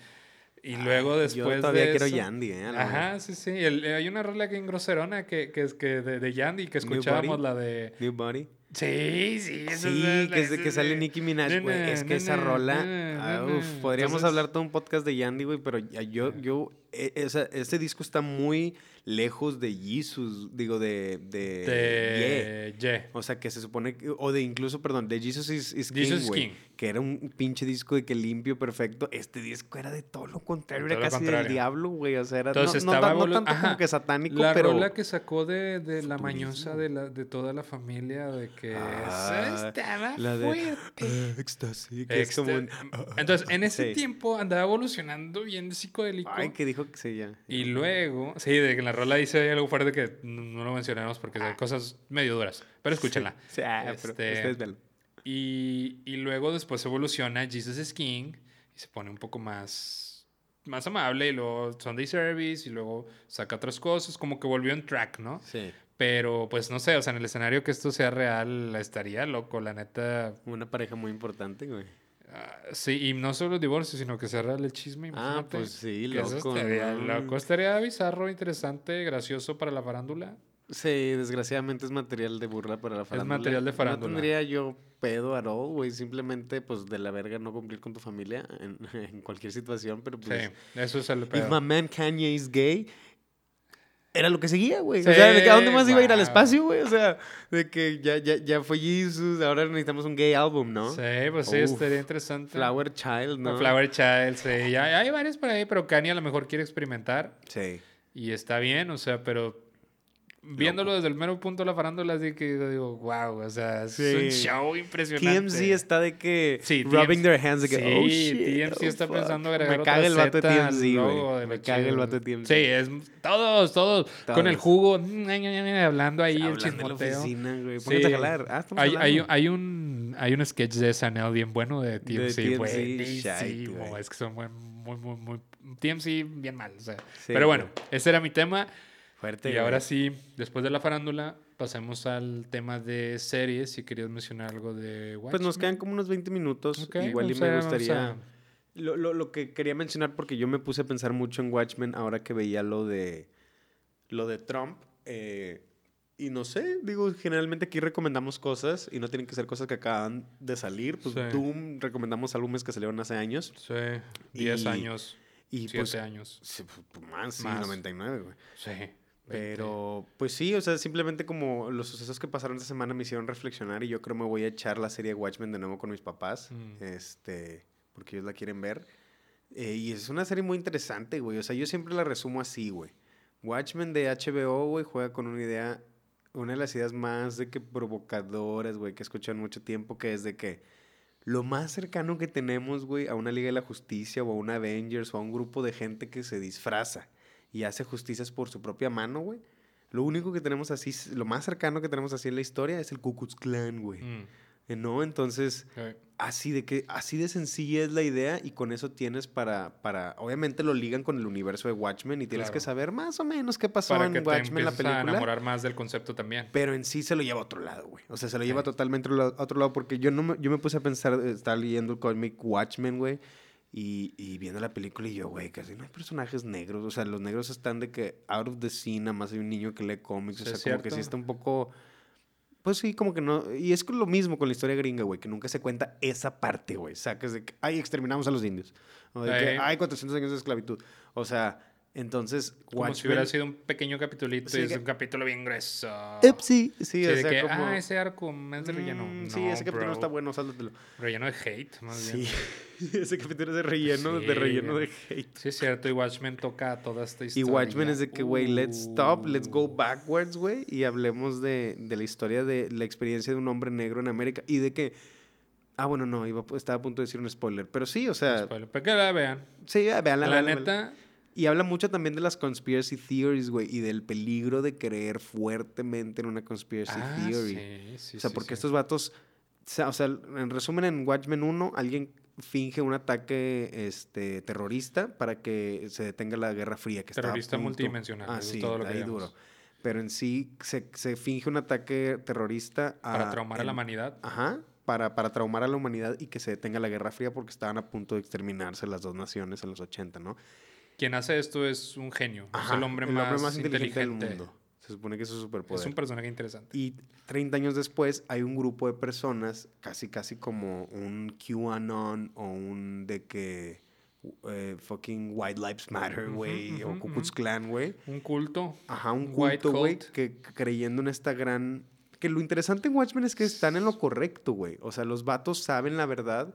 y luego después Yo todavía de quiero eso- Yandy, ¿eh? Ajá, sí, sí, el- hay una rola que en groserona que, que es que de, de Yandy que escuchábamos la de... New Body. Sí, sí, esa Sí, es que es que sale Nicki Minaj, güey. Es que esa rola. na, uf, podríamos Entonces- hablar todo un podcast de Yandy, güey, pero ya- yo, yo, esa- este disco está muy lejos de Jesus, digo, de. De. De... Yeah. Yeah. O sea, que se supone. que- o de incluso, perdón, de Jesus is, Jesus King. Que era un pinche disco de que limpio, perfecto. Este disco era de todo lo contrario, era lo casi contrario. del diablo, güey. O sea, era. Entonces no, no no tanto Ajá. como que satánico, La pero. rola que sacó de, de la mañosa de, la, de toda la familia, de que Ah, estaba la de- fuerte. Ah, es como un- Extra- Entonces, en ese Sí. tiempo andaba evolucionando bien psicodélico. Ay, que dijo que sí, ya. Y luego, sí, de que en la rola dice algo fuerte que no, lo mencionamos porque son cosas medio duras. Pero escúchenla. Sí, ah, pero Este, véanlo. Y, y luego después evoluciona Jesus is King y se pone un poco más, más amable y luego Sunday Service y luego saca otras cosas, como que volvió en track, ¿no? Sí. Pero pues no sé, o sea, en el escenario que esto sea real estaría loco, la neta. Una pareja muy importante, güey. Ah, sí, y no solo el divorcio, sino que real el chisme. Ah, imagínate. pues sí, Que eso loco. estaría ¿no? loco. Estaría bizarro, interesante, gracioso para la farándula. Sí, desgraciadamente es material de burla para la farándula. material de farándula. No tendría yo pedo at all, güey. Simplemente, pues, de la verga no cumplir con tu familia en, (laughs) en cualquier situación, pero pues... sí, eso es el If pedo. my man Kanye is gay... Era lo que seguía, güey. Sí, o sea, ¿de que a dónde más iba a ir al espacio, güey? O sea, de que ya, ya, ya fue Jesus, ahora necesitamos un gay álbum, ¿no? Sí, pues sí, estaría interesante. Flower Child, ¿no? Flower Child, sí. Ya, hay varios por ahí, pero Kanye a lo mejor quiere experimentar Sí. y está bien, o sea, pero viéndolo desde el mero punto de la farándula, así que yo digo, wow, o sea, es un Sí. show impresionante. TMZ está de que Sí, rubbing TMZ their hands de que sí, oh shit, TMZ oh, está fuck". pensando agregar Me caga el vato de TMZ, güey. Me caga el vato de TMZ. Sí, es todos, todos, con el Todos. jugo, hablando ahí el Hablando en la chismoteo. oficina, güey. Sí. Póngate a jalar. Ah, Hay, hay, hay un hay un sketch de SNL bien bueno de TMZ, güey. Es que son muy, muy, muy, muy- TMZ bien mal, o sea. Sí, Pero bueno, ese era mi tema. Fuerte, y güey. ahora sí, después de la farándula, pasemos al tema de series. Si querías mencionar algo de Pues nos Watchmen. quedan como unos 20 minutos. Igual y me a- gustaría... a- Lo, lo, lo que quería mencionar, porque yo me puse a pensar mucho en Watchmen ahora que veía lo de, lo de Trump. eh, y no sé, digo, generalmente aquí recomendamos cosas y no tienen que ser cosas que acaban de salir. Pues Sí. Doom recomendamos álbumes que salieron hace años. Sí, 10 Y- años, Y 7 pues, años. sí, pues, más, sí, Más. 99, güey. Sí. 20. Pero, pues sí, o sea, simplemente como los sucesos que pasaron esta semana me hicieron reflexionar y yo creo me voy a echar la serie Watchmen de nuevo con mis papás, Mm. este, porque ellos la quieren ver. Eh, y es una serie muy interesante, güey. O sea, yo siempre la resumo así, güey. Watchmen de HBO, güey, juega con una idea, una de las ideas más de que provocadoras, güey, que he escuchado en mucho tiempo, que es de que lo más cercano que tenemos, güey, a una Liga de la Justicia o a una Avengers o a un grupo de gente que se disfraza y hace justicias por su propia mano, güey. Lo único que tenemos así, lo más cercano que tenemos así en la historia es el Ku Klux Klan, güey. Mm, Eh, ¿No? Entonces, ok. así de que así de sencilla es la idea y con eso tienes para para obviamente lo ligan con el universo de Watchmen y tienes que Claro. saber más o menos qué pasó Para que en te Watchmen la empieces a película. enamorar más del concepto también. Pero en sí se lo lleva a otro lado, güey. O sea, se lo lleva Sí. totalmente a otro lado- a otro lado porque yo no me, yo me puse a pensar, eh, estaba leyendo el cómic Watchmen, güey, y, y viendo la película y yo, güey, casi no hay personajes negros. O sea, los negros están de que out of the scene, nada más hay un niño que lee cómics. Sí, o sea, como que sí cierto. está un poco... Pues sí, como que no. Y es lo mismo con la historia gringa, güey, que nunca se cuenta esa parte, güey. Sacas de que, ay, exterminamos a los indios. O de que, ay, 400 años de esclavitud. O sea, entonces, Como si hubiera sido un pequeño capitulito Sí, y es que- un capítulo bien grueso. Upsi. Sí, Sí, o de sea, que, como... ah, ese arco es de relleno. Mm, No, sí, ese capítulo bro. está bueno, sáltatelo. Relleno de hate, más Sí, bien. (laughs) ese capítulo es de relleno, de relleno de hate. Sí, es cierto. Y Watchmen toca toda esta Y historia. Watchmen es de que, güey, let's stop, let's go backwards, güey, y hablemos de, de la historia de la experiencia de un hombre negro en América y de que... Ah, bueno, no, iba, estaba a punto de decir un spoiler, pero sí, o sea, Spoiler, Pero que la vean. sí, vean La, la, neta, Y habla mucho también de las conspiracy theories, güey, y del peligro de creer fuertemente en una conspiracy Ah, theory. sí, sí, o sea, sí, porque estos vatos, o sea, en resumen, en Watchmen 1, alguien finge un ataque este, terrorista para que se detenga la Guerra Fría. Que Terrorista multidimensional, Ah, sí, todo lo ahí duro. Pero en sí se, se finge un ataque terrorista Para traumar a la humanidad. Ajá, para, para traumar a la humanidad y que se detenga la Guerra Fría porque estaban a punto de exterminarse las dos naciones en los 80, ¿no? Quien hace esto es un genio. es el hombre, más, inteligente, del mundo. Se supone que es su superpoder. Es un personaje interesante. Y 30 años después hay un grupo de personas, casi casi como un QAnon o un de que eh, fucking White Lives Matter, güey, o Ku Klux. Klan, güey. Un culto. Ajá, un culto, güey, que creyendo en esta gran... Que lo interesante en Watchmen es que están en lo correcto, güey. O sea, los vatos saben la verdad,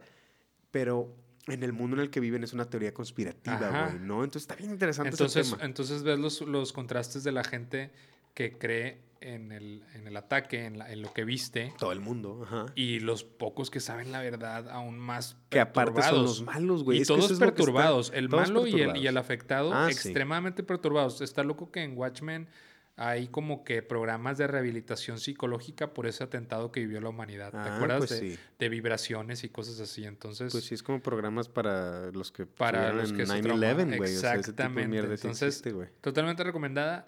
pero en el mundo en el que viven es una teoría conspirativa, güey, ¿no? Entonces está bien interesante Entonces, ese tema. entonces ves los, los contrastes de la gente que cree en el, en el ataque, en, la- en lo que viste, Todo el mundo, ajá. y los pocos que saben la verdad aún más Que aparte son los malos, güey. Y Es que todos eso es lo que está- perturbados. el todos malo y el, y el afectado Ah, sí. extremadamente perturbados. Está loco que en Watchmen hay como que programas de rehabilitación psicológica por ese atentado que vivió la humanidad. ¿Te Ah, acuerdas pues de, sí. de vibraciones y cosas así? Entonces, Pues sí, es como programas para los que para los que se 9/11, trauman. güey. O sea, Exactamente. sí Entonces, existe, totalmente recomendada.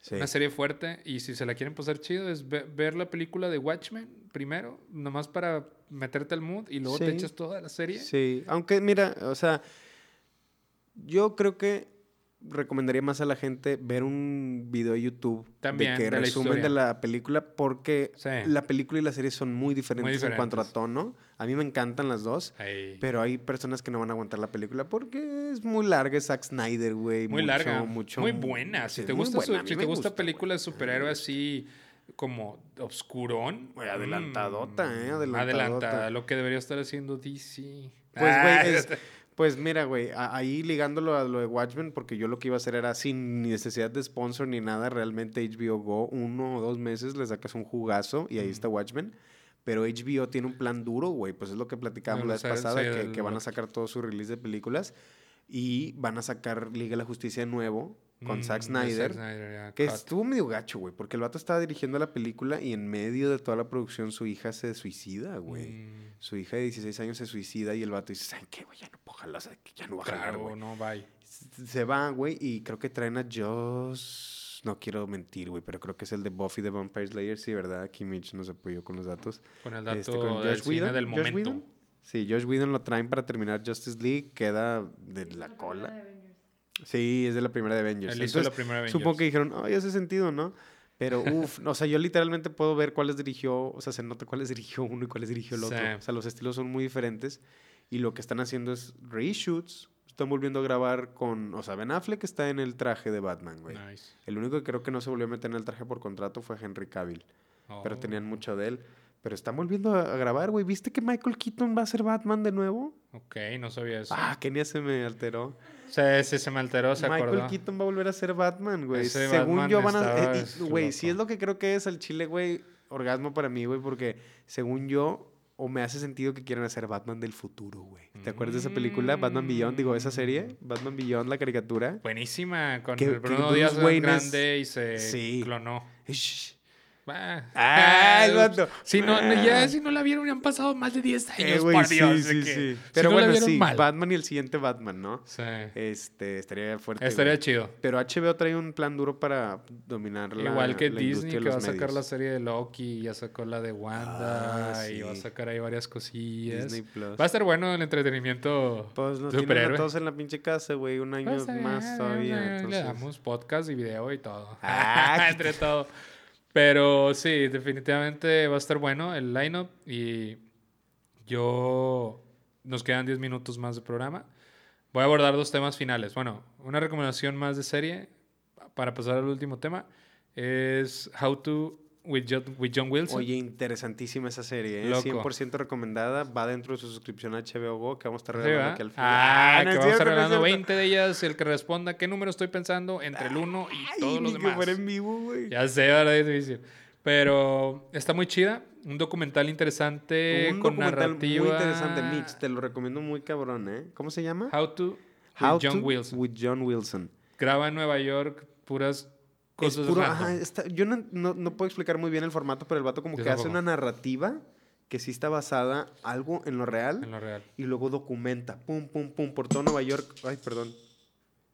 Sí. Una serie fuerte. Y si se la quieren pasar chido, es ve- ver la película de Watchmen primero, nomás para meterte al mood y luego te echas toda la serie. Sí, aunque mira, o sea, yo creo que recomendaría más a la gente ver un video de YouTube También, de que de resumen de la película porque Sí. la película y la serie son muy diferentes, en cuanto a tono. A mí me encantan las dos. Pero hay personas que no van a aguantar la película porque es muy larga, es Zack Snyder, güey. Muy mucho, larga, mucho- muy buena. Si te gusta, buena, su- si te gusta gusta, película de superhéroe así como obscurón. Güey, adelantadota, mm, ¿eh? Adelantadota. Adelantada, lo que debería estar haciendo DC. Pues, Ah, güey, es- (laughs) pues mira, güey, ahí ligándolo a lo de Watchmen, porque yo lo que iba a hacer era sin necesidad de sponsor ni nada, realmente HBO Go, uno o dos meses le sacas un jugazo y ahí está Watchmen. Pero HBO tiene un plan duro, güey, pues es lo que platicábamos la vez pasada, que, van a sacar todo su release de películas y van a sacar Liga de la Justicia nuevo con Mm, Zack de Snyder. Que cut. estuvo medio gacho, güey, porque el vato estaba dirigiendo la película y en medio de toda la producción su hija se suicida, güey. Mm, Su hija de 16 años se suicida y el vato dice, ¿saben qué, güey? Ya no puedo jalar, o sea, que ya no va a jalar, claro, güey. no, bye. Se va, güey, y creo que traen a Joss... No quiero mentir, güey, pero creo que es el de Buffy the Vampire Slayer, sí, ¿verdad? Aquí Mitch nos apoyó con los datos. Con el dato Este, con del Josh cine Whedon, del Josh momento. Whedon. Sí, Josh Whedon lo traen para terminar Justice League, queda de la cola. Sí, es de la primera de Avengers. Él hizo Entonces, la primera Avengers. Supongo que dijeron, ay, hace sentido, ¿no? Pero, (laughs) uff, o sea, yo literalmente puedo ver cuáles dirigió, o sea, se nota cuáles dirigió uno y cuáles dirigió el otro. Sí. O sea, los estilos son muy diferentes y lo que están haciendo es reshoots. Están volviendo a grabar con, o sea, Ben Affleck está en el traje de Batman, güey. Nice. El único que creo que no se volvió a meter en el traje por contrato fue Henry Cavill, pero Oh. tenían mucho de él. Pero están volviendo a grabar, güey. ¿Viste que Michael Keaton va a ser Batman de nuevo? Ok, no sabía eso. Ah, Kenia se me alteró. Sí, sí, se me alteró, se Michael acordó. Keaton va a volver a ser Batman, güey. Ese Según Batman yo van a... eh, Güey, si es lo que creo que es al chile, güey, orgasmo para mí, güey, porque según yo, o me hace sentido que quieran hacer Batman del futuro, güey. ¿Te acuerdas de esa película? Batman Beyond, digo, esa serie. Mm. Batman Beyond, la caricatura. Buenísima, con Que- el Bruno Díaz Wayne es- grande y se Sí. clonó. Shh. Ah, Ah, el ups. vato. Si no, Ah. ya si no la vieron, ya han pasado más de 10 años, Eh, güey, por sí, Dios. de sí, que- sí. si Pero no bueno, sí, mal. Batman y el siguiente Batman, ¿no? Sí. Este, estaría fuerte. Estaría chido. Pero HBO trae un plan duro para dominar la Igual que la Disney, que va a sacar la serie de Loki, ya sacó la de Wanda, Ah, y va a sacar ahí varias cosillas. Disney Plus. Va a estar bueno el entretenimiento. Pues nos superhéroe. todos en la pinche casa, güey, un año Pues, más eh, todavía. Le entonces- damos podcast y video y todo. Ah, (laughs) Entre todo. Pero sí, definitivamente va a estar bueno el lineup y yo nos quedan 10 minutos más de programa. Voy a abordar dos temas finales. Bueno, una recomendación más de serie para pasar al último tema es How to with John, with John Wilson. Oye, interesantísima esa serie, ¿eh? Loco. 100% recomendada. Va dentro de su suscripción a HBO Go, que vamos a estar Sí, regalando aquí al final. Ah, no que vamos a cierto, no es regalando cierto. 20 de ellas. El que responda qué número estoy pensando entre el 1 y Ay, todos los demás. en vivo, güey. Ya sé, ¿verdad? Es difícil. Pero está muy chida. Un documental interesante Un con documental narrativa. muy interesante, Mitch. Te lo recomiendo muy cabrón, ¿eh? ¿Cómo se llama? How to How John to Wilson. with John Wilson. Graba en Nueva York puras Es puro- ajá, está- yo no, no- no puedo explicar muy bien el formato, pero el vato como Yo que hace una narrativa que sí está basada algo en lo real En lo real. y luego documenta, pum, pum, pum, por todo Nueva York. Ay, perdón.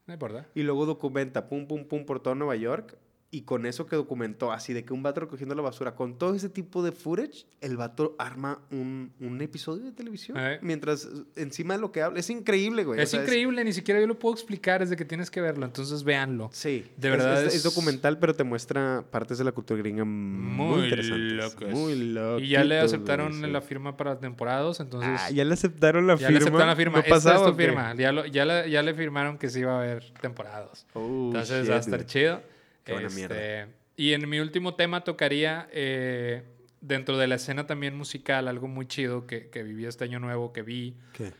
No importa. Y luego documenta, pum, pum, pum, por todo Nueva York. Y con eso que documentó, así de que un vato recogiendo la basura, con todo ese tipo de footage, el vato arma un, un episodio de televisión. Eh. Mientras eh, encima de lo que habla. Es increíble, güey. o Es sea, increíble, ni siquiera yo lo puedo explicar, es de que tienes que verlo, entonces véanlo. Sí, De verdad es, es es- documental, pero te muestra partes de la cultura gringa muy, Muy interesantes. locos. Muy locos. Y ya le aceptaron la firma para temporadas, entonces Ah, ya le aceptaron la ya firma. le aceptaron la firma. ¿No Esta es tu firma. Ya, lo- ya, le, ya le firmaron que sí iba a haber temporadas. Oh, Entonces shit, va a estar chido. Qué buena Este, mierda. Y en mi último tema tocaría, eh, dentro de la escena también musical, algo muy chido que, que viví este año nuevo, que vi ¿Qué?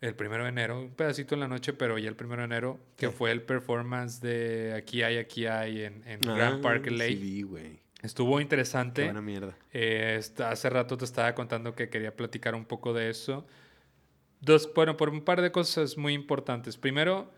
el primero de enero, un pedacito en la noche, pero ya el primero de enero, que ¿Qué? fue el performance de Aquí hay, aquí hay en, en Ah, Grand Park LA. Sí. Estuvo Qué interesante. buena mierda. Eh, esta- hace rato te estaba contando que quería platicar un poco de eso. Dos, bueno, por un par de cosas muy importantes. Primero,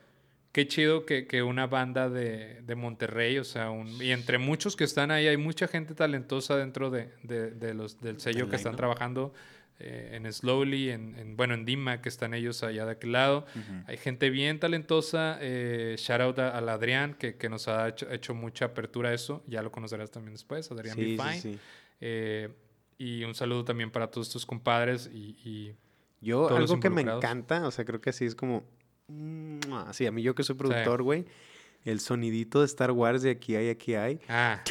qué chido que, que una banda de, de Monterrey, o sea, un- y entre muchos que están ahí, hay mucha gente talentosa dentro de, de- de los, del sello que están trabajando eh, en Slowly, en, en- bueno, en Dima, que están ellos allá de aquel lado. Hay gente bien talentosa. Eh, shout out a- al Adrián, que, que nos ha hecho, hecho mucha apertura a eso. Ya lo conocerás también después, Adrián Sí, sí, sí. Eh, y un saludo también para todos tus compadres y, y Yo, algo que me encanta, o sea, creo que así es como. Sí, a mí yo que soy productor, güey. El sonidito de Star Wars de aquí hay, aquí hay. ah, (laughs) el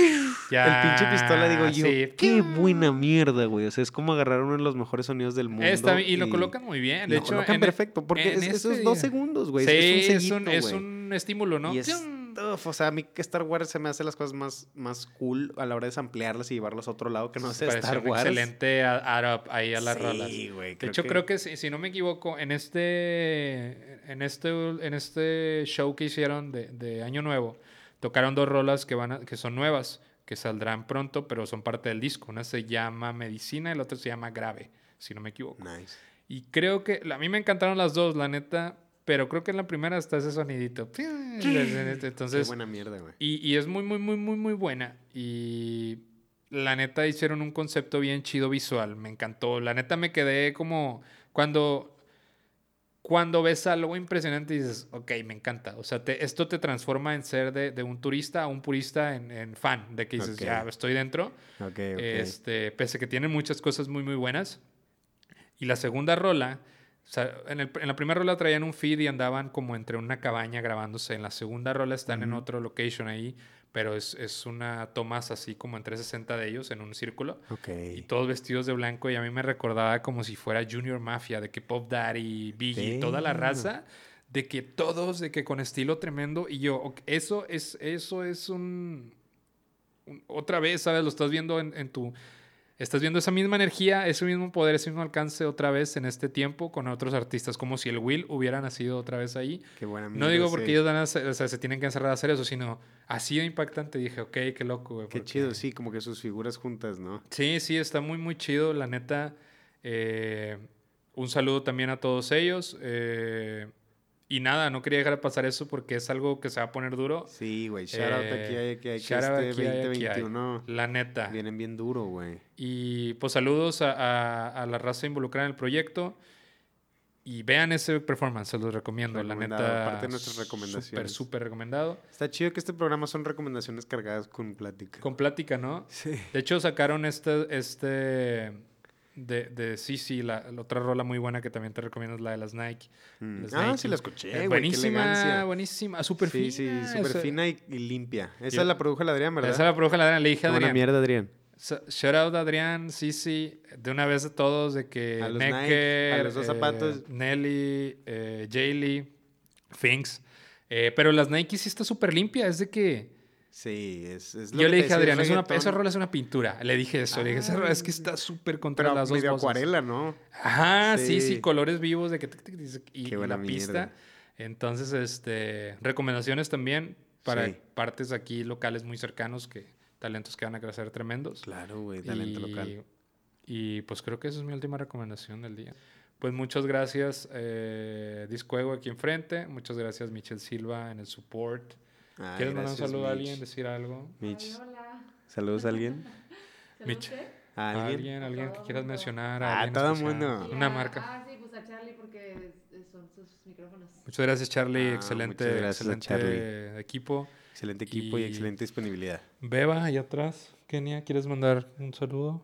pinche pistola, digo yo. sí. Qué buena mierda, güey. O sea, es como agarrar uno de los mejores sonidos del mundo. Está y lo colocan muy bien. De lo hecho, colocan en- perfecto, porque en es- esos dos segundos, güey. Sí, es un es un, es un estímulo, ¿no? Y es ¡Pium! Uf, o sea, a mí que Star Wars se me hace las cosas más, más cool a la hora de samplearlas y llevarlas a otro lado que no sea Star Wars. excelente a- add up ahí a las sí, rolas. güey. De hecho, creo que si, si no me equivoco, en este, en este, en este show que hicieron de, de Año Nuevo, tocaron dos rolas que, van a- que son nuevas, que saldrán pronto, pero son parte del disco. Una se llama Medicina y la otra se llama Grave, si no me equivoco. Nice. Y creo que a mí me encantaron las dos, la neta, pero creo que en la primera está ese sonidito. Qué Entonces, buena mierda, güey. y, y es muy, muy, muy, muy, muy buena. Y la neta hicieron un concepto bien chido visual. Me encantó. La neta me quedé como cuando... Cuando ves algo impresionante y dices, ok, me encanta. O sea, te- esto te transforma en ser de, de un turista a un purista en, en fan. De que dices, Ok. ya, estoy dentro. Ok, ok. Este, pese a que tienen muchas cosas muy, muy buenas. Y la segunda rola, o sea, en, el- en la primera rola traían un feed y andaban como entre una cabaña grabándose. En la segunda rola están en Ujú. otro location ahí, pero es, es una tomas así como en 360 de ellos, en un círculo. ok. Y todos vestidos de blanco y a mí me recordaba como si fuera Junior Mafia, de que Pop Daddy, Biggie, toda la Damn. raza, de que todos, de que con estilo tremendo. Y yo, ok, eso es, eso es un, un- Otra vez, ¿sabes? Lo estás viendo en, en tu... Estás viendo esa misma energía, ese mismo poder, ese mismo alcance otra vez en este tiempo con otros artistas, como si el Will hubiera nacido otra vez ahí. Qué buena No digo porque sí. ellos van a hacer- o sea, se tienen que encerrar a hacer eso, sino así de impactante. Dije, ok, qué loco, güey. Qué porque- chido, sí, como que sus figuras juntas, ¿no? Sí, sí, está muy, muy chido, la neta. Eh, un saludo también a todos ellos. eh, y nada, no quería dejar de pasar eso porque es algo que se va a poner duro. Sí, güey. Shout out Eh, aquí hay, aquí hay, que out este hay, aquí hay. 2021 La neta. vienen bien duro, güey. Y pues saludos a, a- a la raza involucrada en el proyecto. Y vean ese performance, se los recomiendo. La neta. parte de nuestras Súper, recomendaciones. súper recomendado. Está chido que este programa son recomendaciones cargadas con plática. Con plática, ¿no? Sí. De hecho, sacaron este, este de, de Sisi, la, la otra rola muy buena que también te recomiendo es la de las Nike. Mm. Las Ah, Nike. sí la escuché, Eh, buenísima, buenísima, súper Sí, fina. sí, súper esa- fina y, y limpia. Esa Yo- la produjo el Adrián, ¿verdad? Esa la produjo la Adrián, le dije a Adrián. mierda, Adrián. So- Shout out Adrián, Sisi, de una vez a todos, de que A los Nike, Necker, a los dos eh, zapatos. Nelly, eh, Jaylee, Finks. Eh, pero las Nike sí está súper limpia, es de que... Sí, es, es lo Yo que le dije a Adrián, es una, esa rola es una pintura. Le dije eso, le dije, esa rola es que Ah, está súper contra Pero las dos medio voces. acuarela, ¿no? Ajá, sí, sí, Sí. colores vivos de que tic, tic, tic, y, Qué y buena la pista. mierda. Entonces, este, recomendaciones también para Sí. partes aquí locales muy cercanos que talentos que van a crecer tremendos. Claro, güey, talento y, local. y pues creo que esa es mi última recomendación del día. Pues muchas gracias, eh, Discuego aquí enfrente. Muchas gracias, Michelle Silva en el support. Ay, ¿Quieres mandar un saludo a alguien, decir algo? Mitch, Ay, hola. ¿saludos a alguien? (laughs) ¿Saludos Mitch. ¿A ¿A alguien? alguien, alguien que Todo quieras mundo. mencionar. Ah, todo especial? mundo. Una a- marca. Ah, sí, pues a Charlie porque son sus micrófonos. Muchas gracias, Charlie. Ah, excelente, gracias excelente equipo. Excelente equipo y, Y- excelente disponibilidad. Beba, allá atrás. Kenia, ¿quieres mandar un saludo?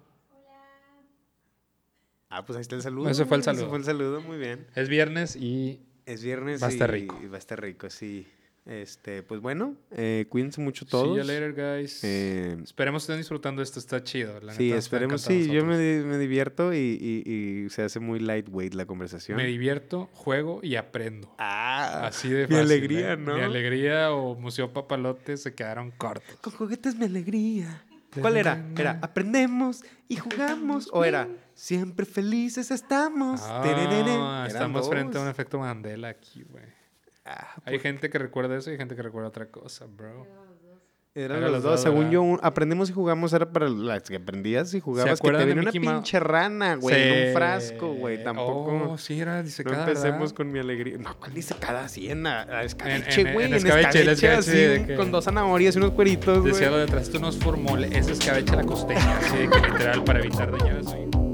Ah, pues ahí está el saludo. Ese fue el Ese saludo. fue el saludo, muy bien. Es viernes y Es viernes Va a y, estar rico. y va a estar rico, sí. Este, pues bueno, eh, cuídense mucho todos. see you later, guys. Eh, Esperemos que estén disfrutando esto. Está chido. La sí, neta, esperemos, sí, yo me, divierto y, y- y se hace muy lightweight la conversación. Me divierto, juego y aprendo. ah, Así de mi fácil. alegría, ¿eh? ¿no? Mi alegría o Museo Papalote se quedaron cortos. Con juguetes mi alegría. ¿Cuál era? Era aprendemos y jugamos. O era siempre felices estamos. Ah, estamos frente a un efecto Mandela aquí, güey. Ah, Hay gente que recuerda eso y hay gente que recuerda otra cosa, bro. Eran Eran los los dos. dos, Según ¿verdad? yo, un- aprendemos y jugamos era para las que aprendías y jugabas. Que te venía una Mouse? pinche rana, güey, en Sí. un frasco, güey. Tampoco. Oh, sí, era no disecada, empecemos ¿verdad? con mi alegría. No, ¿cuál dice cada cien? A, a En- escabeche, en- güey. en En, escabeche, el escabeche, escabeche de así, que- con dos zanahorias y unos cueritos, güey. Decía lo detrás, tú nos formó ese escabeche la costeña, así de que literal para evitar dañar a su hijo.